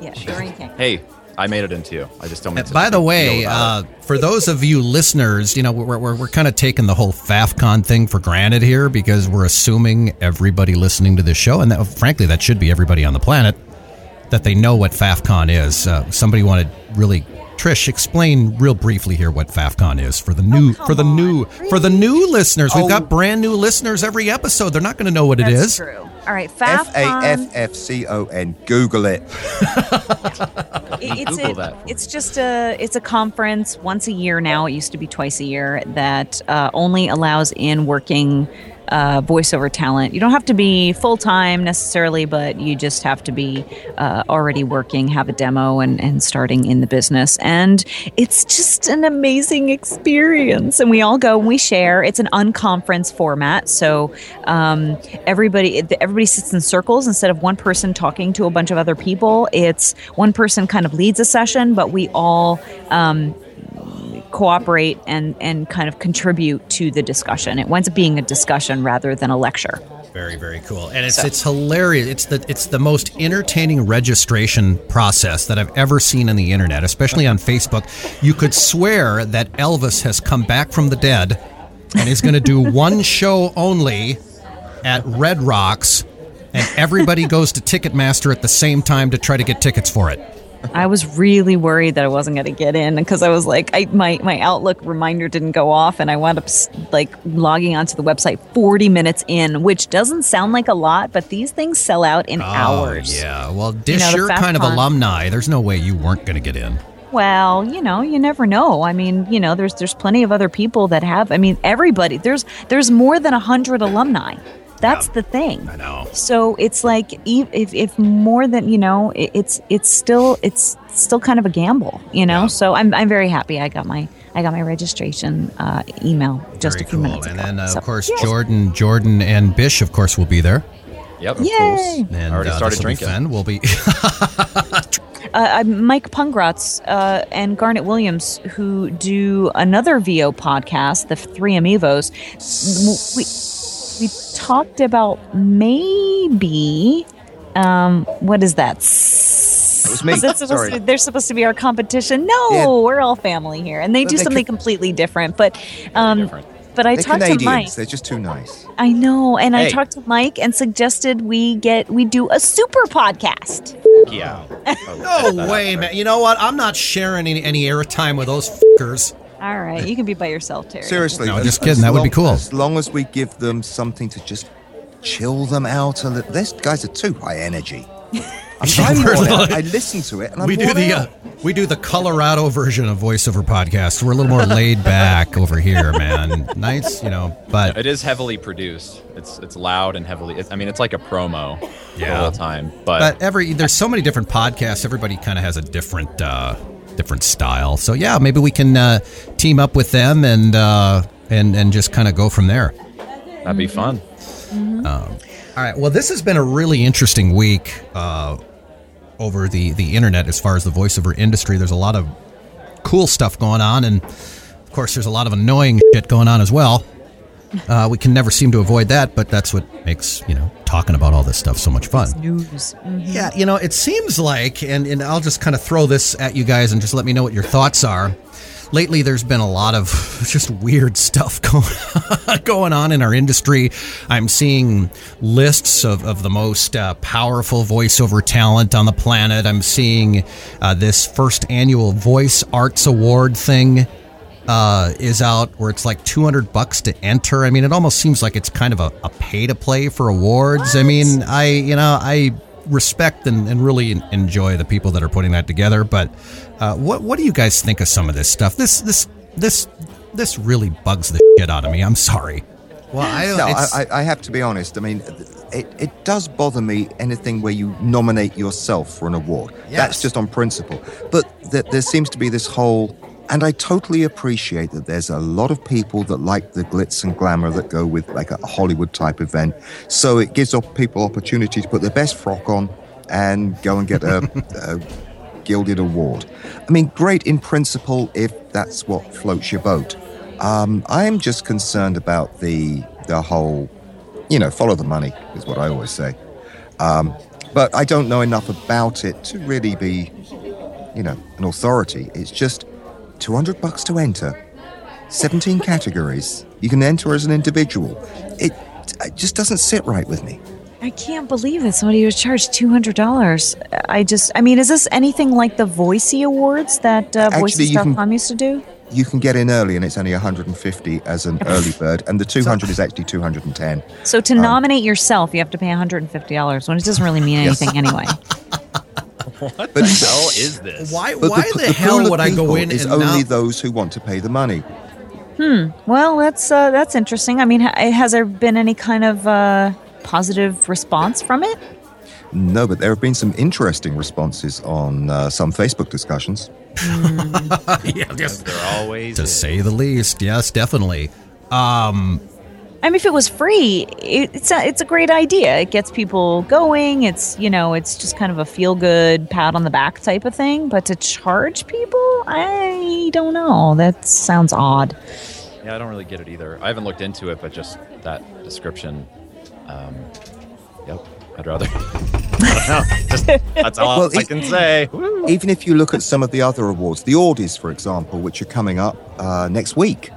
Yeah, Doreen can't. Hey, I made it into you. I just don't make Uh, such By the way, uh, for those of you listeners, you know, we're, we're, we're kind of taking the whole Faffcon thing for granted here because we're assuming everybody listening to this show, and that, frankly, that should be everybody on the planet, that they know what Faffcon is. Uh, somebody wanted really. Trish, explain real briefly here what Faffcon is for the new Oh, for the on, new for the new listeners. We've Oh. got brand new listeners every episode. They're not going to know what it That's is. true. All right, F A FAFCON. F F C O N. Google it. It- it's Google a- that it's just a it's a conference once a year now. It used to be twice a year that uh, only allows in working uh, voiceover talent. You don't have to be full time necessarily, but you just have to be uh, already working, have a demo, and and starting in the business. And it's just an amazing experience. And we all go and we share. It's an unconference format, so um, everybody everybody sits in circles instead of one person talking to a bunch of other people. It's one person kind of leads a session, but we all um, cooperate and and kind of contribute to the discussion. It winds up being a discussion rather than a lecture. Very, very cool. And it's So- it's hilarious. It's the it's the most entertaining registration process that I've ever seen on the internet, especially on Facebook. You could swear that Elvis has come back from the dead and is going to do [LAUGHS] one show only at Red Rocks and everybody goes to Ticketmaster at the same time to try to get tickets for it. I was really worried that I wasn't going to get in because I was like, I, my my Outlook reminder didn't go off, and I wound up like logging onto the website 40 minutes in, which doesn't sound like a lot, but these things sell out in oh, hours. Oh, yeah. Well, Bish, know, you're kind of alumni. There's no way you weren't going to get in. Well, you know, you never know. I mean, you know, there's there's plenty of other people that have. I mean, everybody. There's there's more than a hundred alumni. That's the thing. I know. So it's like e- if if more than you know, it's it's still it's still kind of a gamble, you know. So I'm I'm very happy. I got my I got my registration uh, email just Very a few cool. minutes And ago. then, uh, So, of course, yes. Jordan, Jordan, and Bish, of course, will be there. Yep, of Yay! course. And Already uh, started this'll be drinking. We'll be. [LAUGHS] uh, Mike Pungratz uh, and Garnet Williams, who do another VO podcast, the Three Amigos. We, we talked about maybe, um, what is that? It was me. Is it supposed Sorry. to they're supposed to be our competition. No, Yeah. we're all family here, and they But do they something could- completely different. But, um, different. but I They're talked Canadians. to Mike. They're just too nice. I know, and I talked to Mike and suggested we get we do a super podcast. Yeah. no way, man. You know what? I'm not sharing any, any airtime with those fuckers. All right, you can be by yourself, Terry. Seriously. No, as- just kidding. as That would be cool. As long as we give them something to just chill them out a little. These guys are too high energy. I'm, I'm [LAUGHS] We're worn out. like- I listen to it and I'm we do the uh, we do the Colorado version of voiceover podcasts. We're a little more laid back [LAUGHS] over here, man. Nice, you know, but It is heavily produced. It's it's loud and heavily. It, I mean, it's like a promo Yeah. the whole time. But, but every there's so many different podcasts. Everybody kind of has a different uh, different style. So yeah, maybe we can uh, team up with them and uh, and and just kind of go from there. that'd be fun. um All right. Well, this has been a really interesting week uh, over the the internet as far as the voiceover industry. There's a lot of cool stuff going on, and of course, there's a lot of annoying shit going on as well. Uh, we can never seem to avoid that, but that's what makes you know talking about all this stuff so much fun. News. Yeah, you know, it seems like, and, and I'll just kind of throw this at you guys and just let me know what your thoughts are. Lately, there's been a lot of [LAUGHS] just weird stuff [LAUGHS] going going on in our industry. I'm seeing lists of, of the most uh, powerful voiceover talent on the planet. I'm seeing uh, this first annual Voice Arts Award thing uh, is out where it's like 200 bucks to enter. I mean, it almost seems like it's kind of a, a pay to play for awards. I mean, I, you know, I respect and, and really enjoy the people that are putting that together. But uh, what, what do you guys think of some of this stuff? This, this, this, this really bugs the shit out of me. I'm sorry. Well, I don't. No, I, I, I have to be honest. I mean, it, it does bother me anything where you nominate yourself for an award. Yes. That's just on principle. But th- there seems to be this whole, and I totally appreciate that there's a lot of people that like the glitz and glamour that go with like a Hollywood type event. So it gives op- people opportunity to put their best frock on and go and get a, [LAUGHS] a gilded award. I mean, great in principle if that's what floats your boat. Um, I'm just concerned about the the whole, you know, follow the money is what I always say. Um, but I don't know enough about it to really be, you know, an authority. It's just 200 bucks to enter, 17 categories. You can enter as an individual. It, it just doesn't sit right with me. I can't believe that somebody was charged two hundred dollars. I just, I mean, is this anything like the Voicey Awards that uh, Actually, you can- Voices.com used to do? You can get in early, and it's only 150 as an early [LAUGHS] bird, and the 200 is actually 210. So Um, to nominate yourself, you have to pay one hundred and fifty dollars when it doesn't really mean [LAUGHS] anything anyway. [LAUGHS] [LAUGHS] What the hell is this? Why, But why the, the, the hell pool of would I go people in is and only not- those who want to pay the money. Hmm. Well, that's uh, that's interesting. I mean, has there been any kind of uh, positive response from it? No, but there have been some interesting responses on uh, some Facebook discussions. [LAUGHS] yeah, just There always to is. say the least. Yes, definitely. Um, I mean, if it was free, it, it's a, it's a great idea. It gets people going. It's you know, it's just kind of a feel good pat on the back type of thing. But to charge people, I don't know. That sounds odd. Yeah, I don't really get it either. I haven't looked into it, but just that description. Um, yep, I'd rather. [LAUGHS] I don't know. Just, that's all Well, I it- can say. Even if you look at some of the other awards, the Audies, for example, which are coming up uh, next week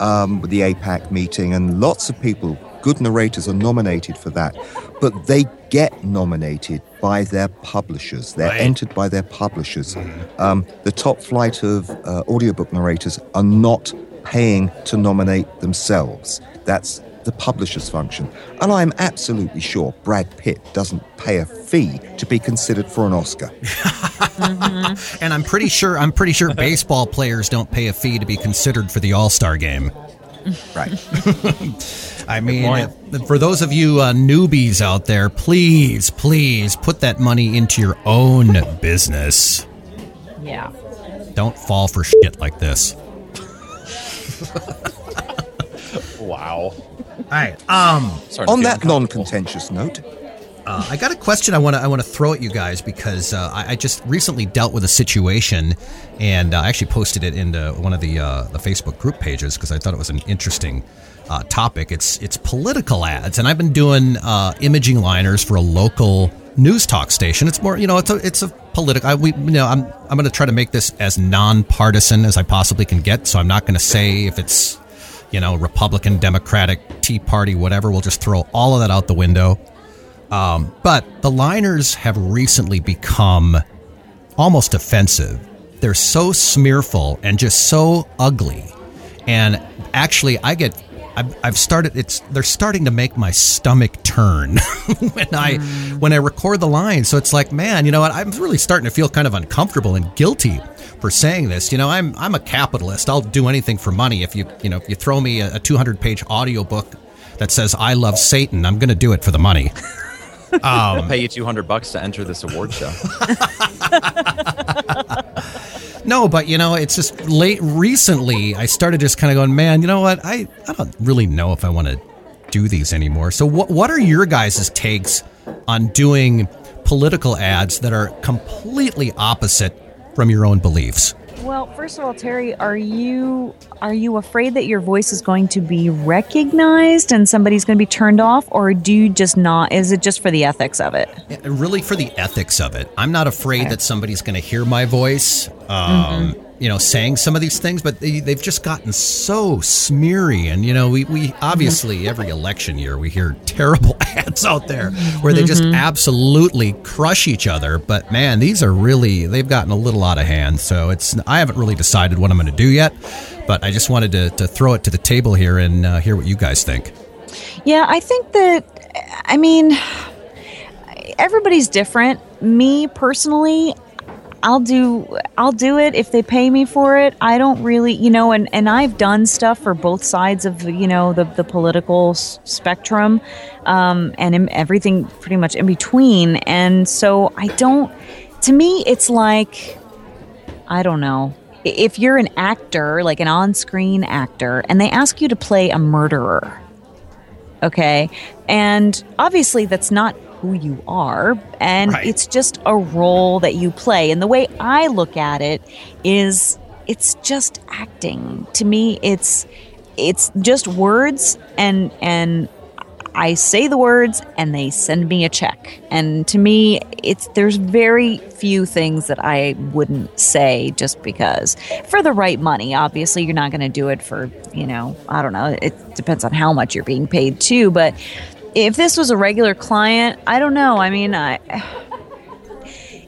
um, the APAC meeting, and lots of people good narrators are nominated for that, but they get nominated by their publishers. They're Right. entered by their publishers. Um, the top flight of uh, audiobook narrators are not paying to nominate themselves. That's the publisher's function. And I'm absolutely sure Brad Pitt doesn't pay a fee to be considered for an Oscar. [LAUGHS] And I'm pretty sure I'm pretty sure baseball players don't pay a fee to be considered for the All Star game. Right. [LAUGHS] I mean, for those of you uh, newbies out there, please, please put that money into your own business. Yeah. Don't fall for shit like this. [LAUGHS] Wow. All right. Um, Starting On that non-contentious note, Uh, I got a question I want to I want to throw at you guys because uh, I, I just recently dealt with a situation, and uh, I actually posted it into one of the uh, the Facebook group pages because I thought it was an interesting uh, topic. It's it's political ads, and I've been doing uh, imaging liners for a local news talk station. It's more you know it's a it's a political. I, we you know I'm I'm going to try to make this as nonpartisan as I possibly can get. So I'm not going to say if it's you know Republican, Democratic, Tea Party, whatever. We'll just throw all of that out the window. Um, but the liners have recently become almost offensive. They're so smearful and just so ugly. And actually, I get. I've, I've started. It's they're starting to make my stomach turn [LAUGHS] when I when I record the line. So it's like, man, you know what? I'm really starting to feel kind of uncomfortable and guilty for saying this. You know, I'm I'm a capitalist. I'll do anything for money. If you you know if you throw me a, a 200 page audiobook that says I love Satan, I'm going to do it for the money. [LAUGHS] I'll um, pay you 200 bucks to enter this award show. [LAUGHS] No, but you know, it's just late recently I started just kind of going, man, you know what? I, I don't really know if I want to do these anymore. So what what are your guys' takes on doing political ads that are completely opposite from your own beliefs? Well, first of all, Terry, are you are you afraid that your voice is going to be recognized and somebody's going to be turned off, or do you just not? Is it just for the ethics of it? Yeah, Really, for the ethics of it, I'm not afraid that somebody's going to hear my voice, um, you know, saying some of these things, but they, they've just gotten so smeary. And, you know, we, we obviously every election year we hear terrible [LAUGHS] ads out there where they just absolutely crush each other. But man, these are really, they've gotten a little out of hand. So it's, I haven't really decided what I'm going to do yet, but I just wanted to, to throw it to the table here and uh, hear what you guys think. Yeah, I think that, I mean, everybody's different. Me personally, I'll do I'll do it if they pay me for it. I don't really, you know, and and I've done stuff for both sides of you know the the political s- spectrum, um, and in, everything pretty much in between. And so I don't. To me, it's like I don't know. If you're an actor, like an on-screen actor, and they ask you to play a murderer, okay and obviously that's not who you are and Right. it's just a role that you play. And the way i look at it is it's just acting. To me it's it's just words and and i say the words and they send me a check. And to me it's there's very few things that i wouldn't say just because. For the right money obviously you're not going to do it for you know i don't know it depends on how much you're being paid too but if this was a regular client i don't know. I mean i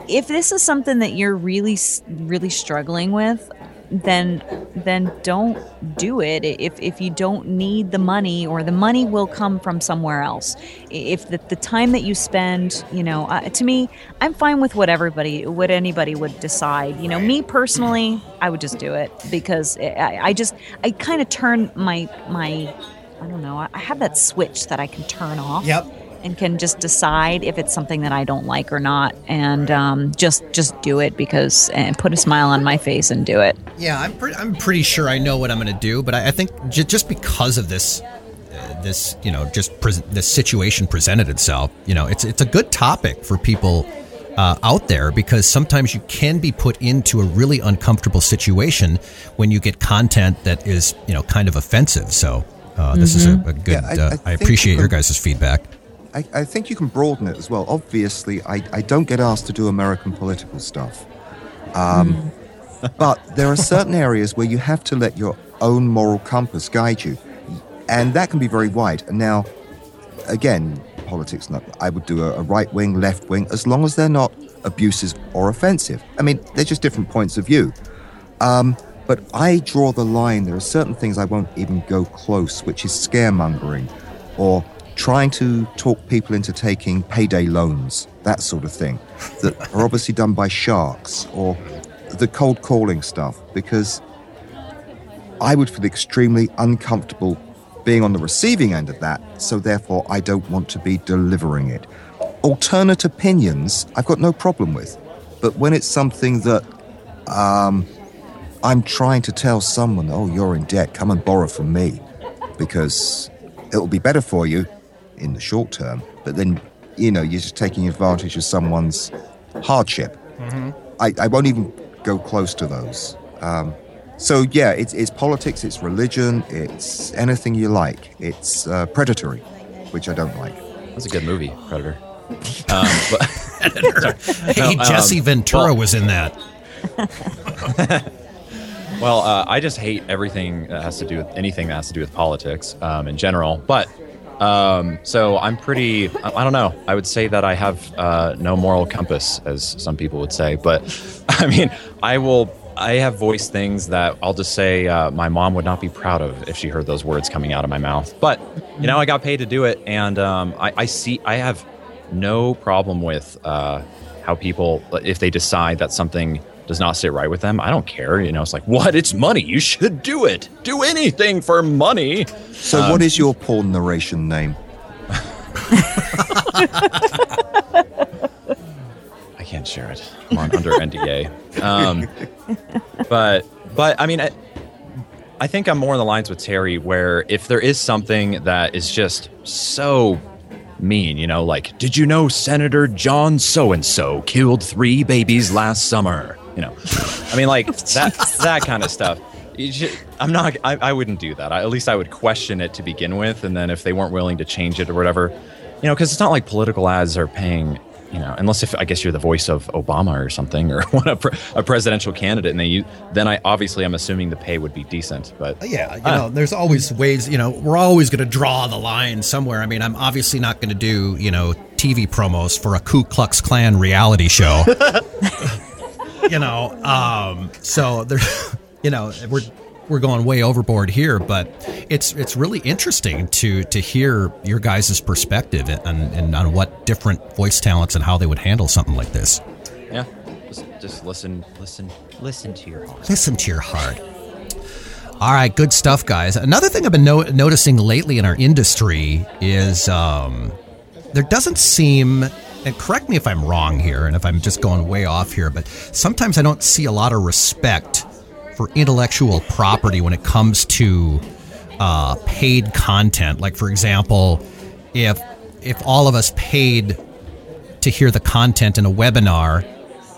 if this is something that you're really really struggling with then then don't do it. If if you don't need the money or the money will come from somewhere else. If the, the time that you spend you know uh, to me i'm fine with what everybody what anybody would decide. You know me personally i would just do it because i, I just i kind of turn my my i don't know I, have that switch that i can turn off Yep. and can just decide if it's something that I don't like or not, and um, just just do it because and put a smile on my face and do it. Yeah, I'm pretty. I'm pretty sure I know what I'm going to do, but I, I think j- just because of this, uh, this you know, just pres this situation presented itself. You know, it's it's a good topic for people uh, out there because sometimes you can be put into a really uncomfortable situation when you get content that is you know kind of offensive. So uh, this is a, a good. Yeah, I- uh, I I, appreciate you your can- guys' feedback. I, I think you can broaden it as well. Obviously, I, I don't get asked to do American political stuff. Um, [LAUGHS] but there are certain areas where you have to let your own moral compass guide you. And that can be very wide. And now, again, politics. Not, I would do a, a right wing, left wing, as long as they're not abusive or offensive. I mean, they're just different points of view. Um, but I draw the line. There are certain things I won't even go close, which is scaremongering or trying to talk people into taking payday loans, that sort of thing, that are obviously done by sharks or the cold calling stuff, because I would feel extremely uncomfortable being on the receiving end of that, so therefore I don't want to be delivering it. Alternate opinions, I've got no problem with. But when it's something that um, I'm trying to tell someone, oh, you're in debt, come and borrow from me, because it'll be better for you in the short term, but then, you know, you're just taking advantage of someone's hardship. Mhm. I, I won't even go close to those. Um, so yeah, it's, it's politics, it's religion, it's anything you like. It's uh, predatory, which I don't like. That's a good movie, Predator. [LAUGHS] Um, but, Sorry. [LAUGHS] Hey, [LAUGHS] No, um, Jesse Ventura well- was in that. Well, uh, I just hate everything that has to do with anything that has to do with politics um, in general. But um, so I'm pretty. I, I don't know. I would say that I have uh, no moral compass, as some people would say. But [LAUGHS] I mean, I will. I have voiced things that I'll just say uh, my mom would not be proud of if she heard those words coming out of my mouth. But you know, I got paid to do it, and um, I, I see. I have no problem with uh, how people, if they decide that something does not sit right with them, I don't care. You know, it's like, what? It's money. You should do it. Do anything for money. So, Um, what is your porn narration name? [LAUGHS] I can't share it. I'm on under NDA. Um, but but I mean, I, I think I'm more on the lines with Terry, where if there is something that is just so mean, you know, like, did you know Senator John so and so killed three babies last summer? You know, I mean, like that that kind of stuff. You should- I'm not. I, I wouldn't do that. I, at least I would question it to begin with, and then if they weren't willing to change it or whatever, you know, because it's not like political ads are paying. You know, unless if I guess you're the voice of Obama or something, or [LAUGHS] one a, pre- a presidential candidate, and then you, then I obviously I'm assuming the pay would be decent. But uh, Yeah, you I know, there's always ways, you know, we're always going to draw the line somewhere. I mean, I'm obviously not going to do, you know, TV promos for a Ku Klux Klan reality show. [LAUGHS] you know, um, so there, [LAUGHS] you know, we're we're going way overboard here, but it's it's really interesting to to hear your guys' perspective and, and on what different voice talents and how they would handle something like this. yeah, just just listen, listen, listen to your heart. Listen to your heart. All right, good stuff, guys. Another thing I've been no- noticing lately in our industry is um, there doesn't seem, and correct me if I'm wrong here, and if I'm just going way off here, but sometimes I don't see a lot of respect for intellectual property when it comes to uh, paid content. Like, for example, if if all of us paid to hear the content in a webinar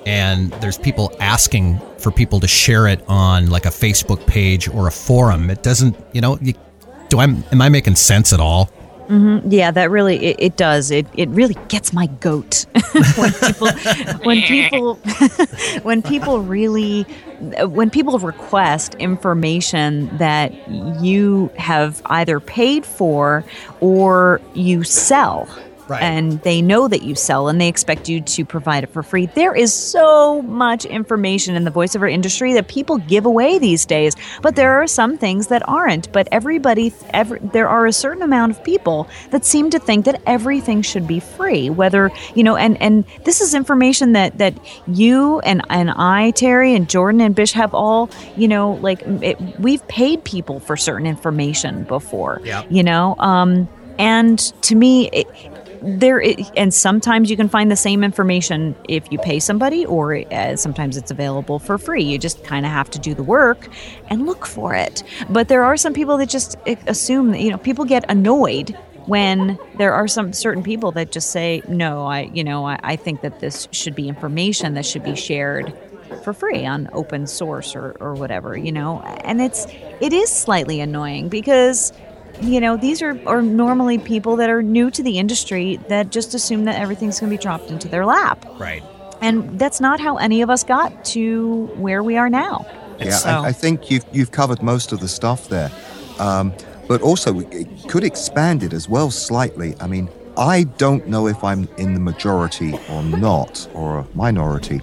and there's people asking for people to share it on like a Facebook page or a forum. It doesn't, you know, you, do I am I making sense at all? Hmm Yeah, that really it, it does. It it really gets my goat [LAUGHS] when people when people [LAUGHS] when people really when people request information that you have either paid for or you sell. Right. And they know that you sell and they expect you to provide it for free. There is so much information in the voiceover industry that people give away these days, but there are some things that aren't. But everybody, every, there are a certain amount of people that seem to think that everything should be free. Whether you know, and and this is information that that you and and I, Terry and Jordan and Bish have all you know, like it, we've paid people for certain information before. Yep. You know, um, and to me. It, there and sometimes you can find the same information if you pay somebody or uh, sometimes it's available for free. You just kind of have to do the work and look for it. But there are some people that just uh, assume that you know people get annoyed when there are some certain people that just say no i you know i, I think that this should be information that should be shared for free on open source or, or whatever you know? And it's it is slightly annoying because you know, these are, are normally people that are new to the industry that just assume that everything's going to be dropped into their lap. Right. And that's not how any of us got to where we are now. Yeah, So- I, I think you've you've covered most of the stuff there. Um, but also it could expand it as well slightly. I mean, I don't know if I'm in the majority or not, or a minority,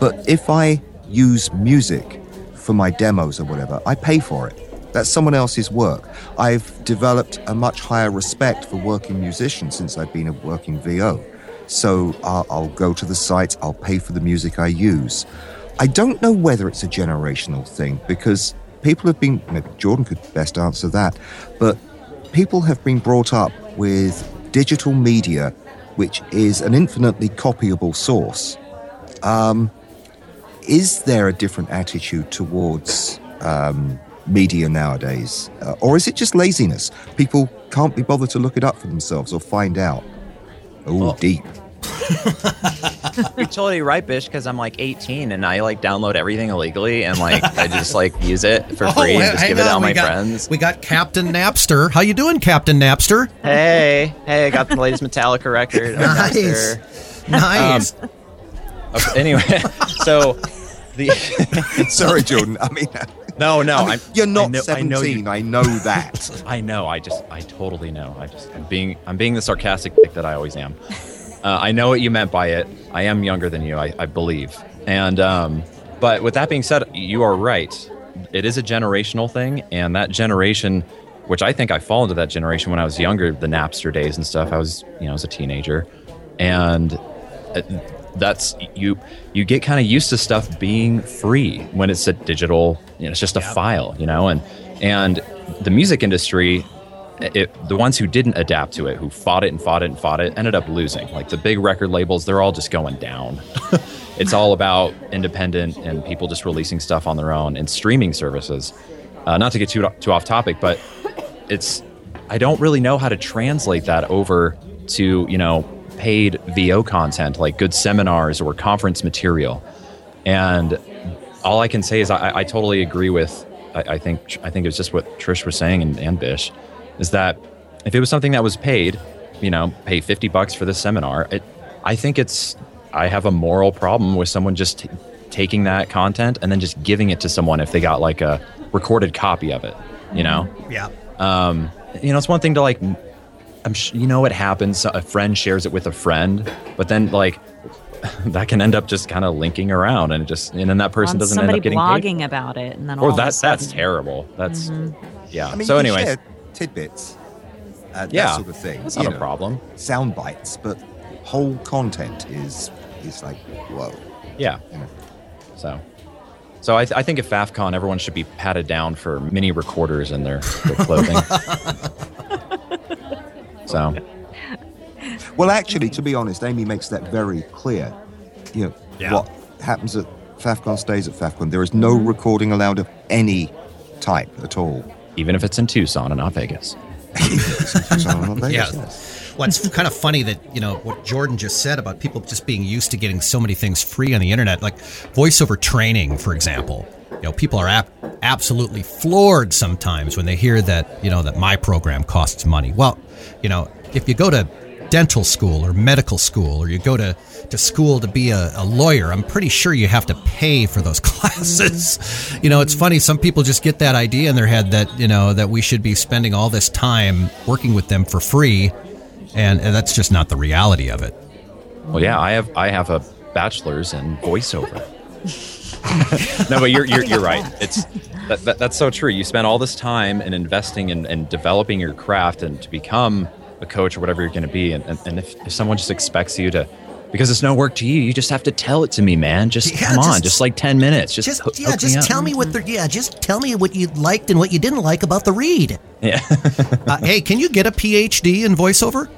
but if I use music for my demos or whatever, I pay for it. That's someone else's work. I've developed a much higher respect for working musicians since I've been a working VO. So I'll, I'll go to the sites, I'll pay for the music I use. I don't know whether it's a generational thing because people have been, maybe Jordan could best answer that, but people have been brought up with digital media, which is an infinitely copyable source. Um, is there a different attitude towards um, media nowadays? Uh, or is it just laziness? People can't be bothered to look it up for themselves or find out. Oh, deep. [LAUGHS] You're totally right, Bish, because I'm like 18 and I like download everything illegally and like I just like use it for [LAUGHS] free and just hang give it to all my got- friends. We got Captain Napster. How you doing, Captain Napster? Hey, hey, I got the latest Metallica record. Oh, Nice. Napster. Nice. Um, okay, anyway, [LAUGHS] so the Sorry, Jordan. I mean, no, no, I mean, you're not I know, I know 17. you- I know that. [LAUGHS] I know. I just, I totally know. I just, I'm being, I'm being the sarcastic dick that I always am. [LAUGHS] Uh, I know what you meant by it. I am younger than you, I, I believe. And, um, but with that being said, you are right. It is a generational thing, and that generation, which I think I fall into that generation when I was younger, the Napster days and stuff. I was, you know, as a teenager, and uh, that's you. You get kind of used to stuff being free when it's a digital. You know, it's just a file. You know, and and the music industry it, the ones who didn't adapt to it, who fought it and fought it and fought it, ended up losing. Like the big record labels, they're all just going down. [LAUGHS] it's all about independent and people just releasing stuff on their own and streaming services. Uh, not to get too too off topic, but it's I don't really know how to translate that over to you know paid VO content like good seminars or conference material. And all I can say is I, I totally agree with. I, I think I think it was just what Trish was saying and, and Bish is that if it was something that was paid, you know, pay fifty bucks for this seminar. It, I think it's I have a moral problem with someone just t- taking that content and then just giving it to someone if they got like a recorded copy of it. You know, Yeah. um, you know, it's one thing to like, I'm, sh- you know, what happens. A friend shares it with a friend, but then like [LAUGHS] that can end up just kind of linking around, and it just and then that person doesn't end up getting blogging paid. about it, and then all Or of a that that's terrible. That's Mm-hmm. yeah. I mean, so, you can anyways, tidbits, uh, Yeah, that sort of thing. that's you not a problem. Sound bites, but whole content is is like whoa. yeah. You know. So, so I, th- I think at Faffcon, everyone should be patted down for mini recorders in their, their clothing. [LAUGHS] so, [LAUGHS] Well, actually, to be honest, Amy makes that very clear. You know Yeah. what happens at Faffcon stays at Faffcon. There is no recording allowed of any type at all. even if it's in Tucson and not Vegas. So, I'm not [LAUGHS] Yeah. Vegas, yes. Well, it's kind of funny that, you know, what Jordan just said about people just being used to getting so many things free on the internet, like voiceover training, for example. You know, people are ap- absolutely floored sometimes when they hear that, you know, that my program costs money. Well, you know, if you go to dental school or medical school or you go to, to school to be a, a lawyer, I'm pretty sure you have to pay for those [LAUGHS] classes. You know, it's funny. Some people just get that idea in their head that, you know, that we should be spending all this time working with them for free. And, and that's just not the reality of it. Well, yeah, I have I have a bachelor's in voiceover. [LAUGHS] [LAUGHS] no, but you're you're, you're right. It's that, that, that's so true. You spend all this time and investing in and developing your craft and to become a coach or whatever you're going to be. And, and, and if, if someone just expects you to, because it's no work to you, you just have to tell it to me, man. Just Yeah, come on, just- just like ten minutes. Just, Just hook- yeah, just me tell me what the yeah, just tell me what you liked and what you didn't like about the read. Yeah, [LAUGHS] Uh, hey, can you get a PhD in voiceover?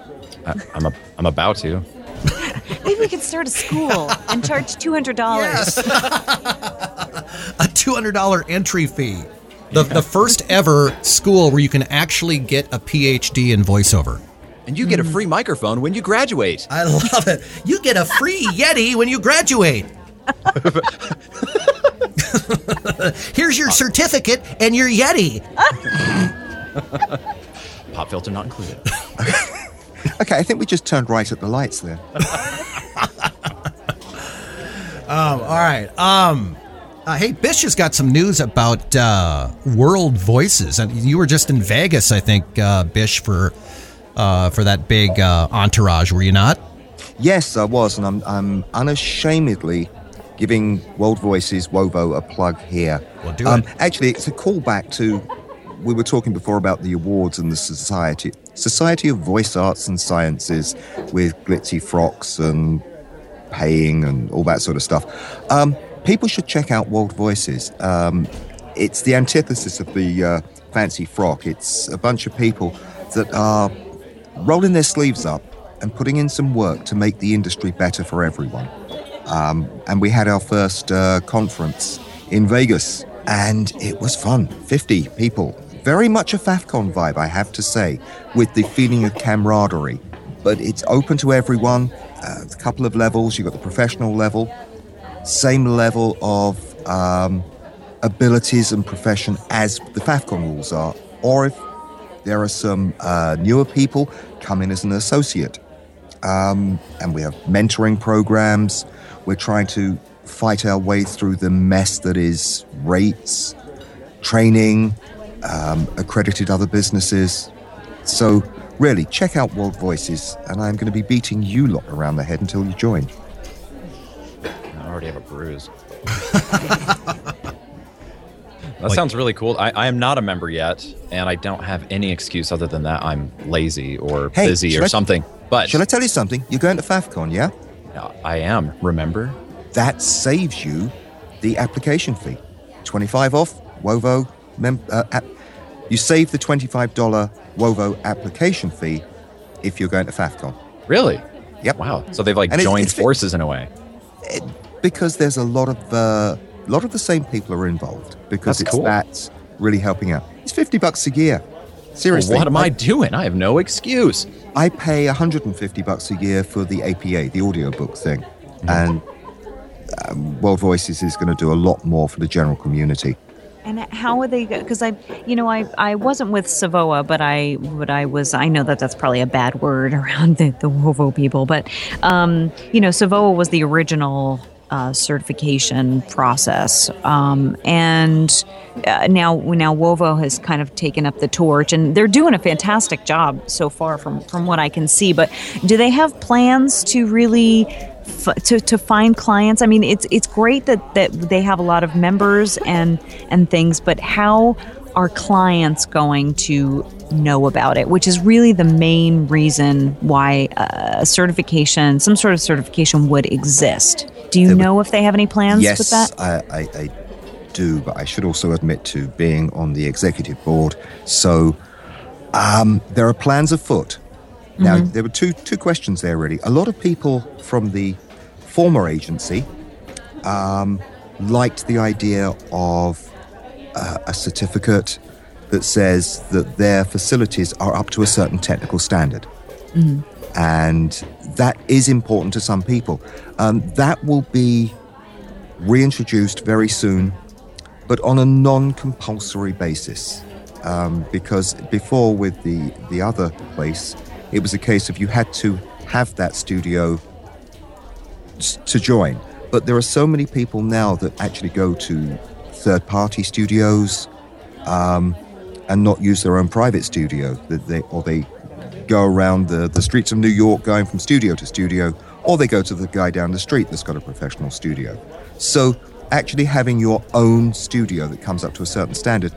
I, I'm a, I'm about to. [LAUGHS] Maybe we could start a school and charge two hundred dollars. [LAUGHS] A $200 entry fee. The, the first ever school where you can actually get a PhD in voiceover. And you get a free microphone when you graduate. I love it. You get a free Yeti when you graduate. [LAUGHS] Here's your certificate and your Yeti. Pop filter not included. [LAUGHS] Okay, I think we just turned right at the lights there. [LAUGHS] Um, all right. Um, Uh, hey, Bish has got some news about uh, World Voices, and you were just in Vegas, I think, uh, Bish, for uh, for that big uh, entourage, were you not? Yes, I was, and I'm, I'm unashamedly giving World Voices Wovo a plug here. Well, do it. Actually, it's a callback to we were talking before about the awards and the society Society of Voice Arts and Sciences with glitzy frocks and paying and all that sort of stuff. Um, people should check out World Voices. Um, it's the antithesis of the uh, fancy frock. It's a bunch of people that are rolling their sleeves up and putting in some work to make the industry better for everyone. Um, and we had our first uh, conference in Vegas, and it was fun. 50 people. Very much a Faffcon vibe, I have to say, with the feeling of camaraderie. But it's open to everyone. Uh, a couple of levels. You've got the professional level, same level of um, abilities and profession as the Faffcon rules are. Or if there are some uh, newer people, come in as an associate. Um, and we have mentoring programs. We're trying to fight our way through the mess that is rates, training, um, accredited other businesses. So, really, check out World Voices, and I'm going to be beating you lot around the head until you join. I already have a bruise. [LAUGHS] That sounds really cool. I, I am not a member yet, and I don't have any excuse other than that I'm lazy or Hey, busy or I- something. But Shall I tell you something? You're going to Faffcon, yeah? I am, remember? That saves you the application fee. 25 off, Wovo. Mem- uh, app- you save the $25 Wovo application fee if you're going to Faffcon. Really? Yep. Wow. So they've like And joined it's fi- forces in a way. because there's a lot of uh, a lot of the same people are involved because That's it's cool. that's really helping out. It's 50 bucks a year. Seriously. Well, what am I doing? I have no excuse. I pay 150 bucks a year for the APA, the audiobook thing. Mm-hmm. And um, World Voices is going to do a lot more for the general community. And how are they? Because I, you know, I I wasn't with Savoa, but I but I was. I know that that's probably a bad word [LAUGHS] around the the Wovo people, but um, you know, Savoa was the original uh, certification process, um, and uh, now now Wovo has kind of taken up the torch, and they're doing a fantastic job so far from from what I can see. But do they have plans to really? F- to, to find clients i mean it's it's great that that they have a lot of members and and things but how are clients going to know about it which is really the main reason why uh, a certification some sort of certification would exist do you know if they have any plans yes, with that I, I, I do, but I should also admit to being on the executive board. So um, there are plans afoot. Now, Mhm. there were two two questions there, really. A lot of people from the former agency um, liked the idea of uh, a certificate that says that their facilities are up to a certain technical standard Mhm. and that is important to some people. Um, that will be reintroduced very soon, but on a non-compulsory basis. Um, because before, with the the other place, it was a case of you had to have that studio to join. But there are so many people now that actually go to third-party studios um, and not use their own private studio. That they or they go around the, the streets of New York going from studio to studio, or they go to the guy down the street that's got a professional studio. So actually having your own studio that comes up to a certain standard,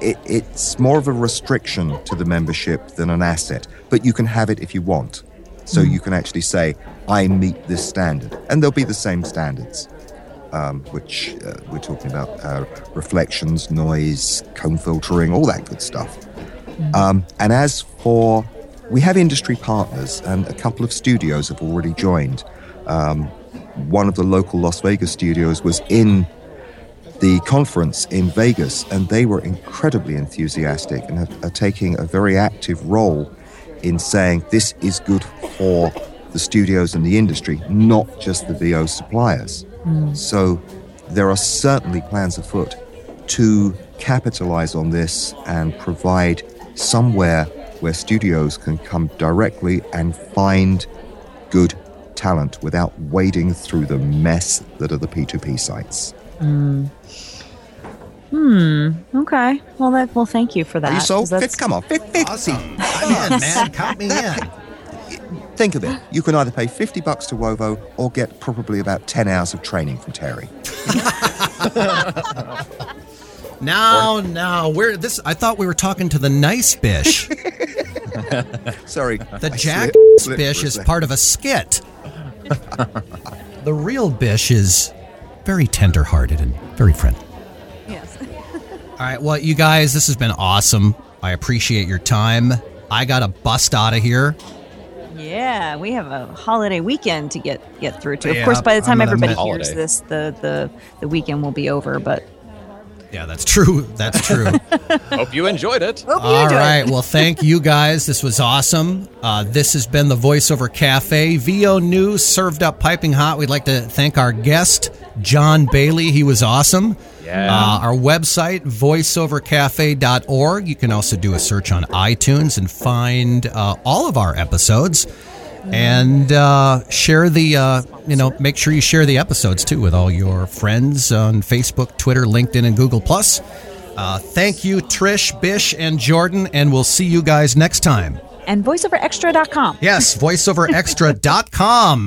it, it's more of a restriction to the membership than an asset. But you can have it if you want. So Mm. you can actually say, I meet this standard. And there'll be the same standards. Um, which uh, we're talking about uh, reflections, noise, cone filtering, all that good stuff. Um, and as for, we have industry partners, and a couple of studios have already joined. Um, one of the local Las Vegas studios was in the conference in Vegas, and they were incredibly enthusiastic and are, are taking a very active role in saying this is good for the studios and the industry, not just the VO suppliers. Hmm. So there are certainly plans afoot to capitalize on this and provide somewhere where studios can come directly and find good talent without wading through the mess that are the P2P sites. Hmm. Hmm. Okay. Well, that. Well, thank you for that. Are you sold? 'cause that's- Come on, 50. Awesome. I'm in, man. [LAUGHS] Count me in. Think of it. You can either pay 50 bucks to Wovo or get probably about 10 hours of training from Terry. [LAUGHS] No, no. We're this. I thought we were talking to the nice bish. [LAUGHS] Sorry. The I Jack slipped- slipped bish is part of a skit. the real bish is very tender-hearted and very friendly. Yes. All right. Well, you guys, this has been awesome. I appreciate your time. I got to bust out of here. Yeah, we have a holiday weekend to get get through to. Of Yeah, course, by the time everybody hears Holiday. this, the, the the weekend will be over. But Yeah, that's true. That's true. [LAUGHS] Hope you enjoyed it. hope you All enjoy it. Well, thank you guys. This was awesome. Uh, this has been the Voiceover Cafe. VO News served up piping hot. We'd like to thank our guest, Jon Bailey. He was awesome. Yeah. Uh, our website, voiceovercafe.org. You can also do a search on iTunes and find uh, all of our episodes. And uh, share the, uh, you know, make sure you share the episodes too with all your friends on Facebook, Twitter, LinkedIn, and Google Plus. Uh, thank you, Trish, Bish, and Jordan, and we'll see you guys next time. And voiceoverxtra.com. Yes, voiceoverxtra.com.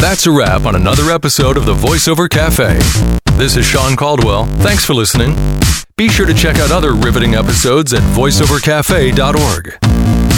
That's a wrap on another episode of the VoiceOver Cafe. This is Sean Caldwell. Thanks for listening. Be sure to check out other riveting episodes at voiceovercafe.org.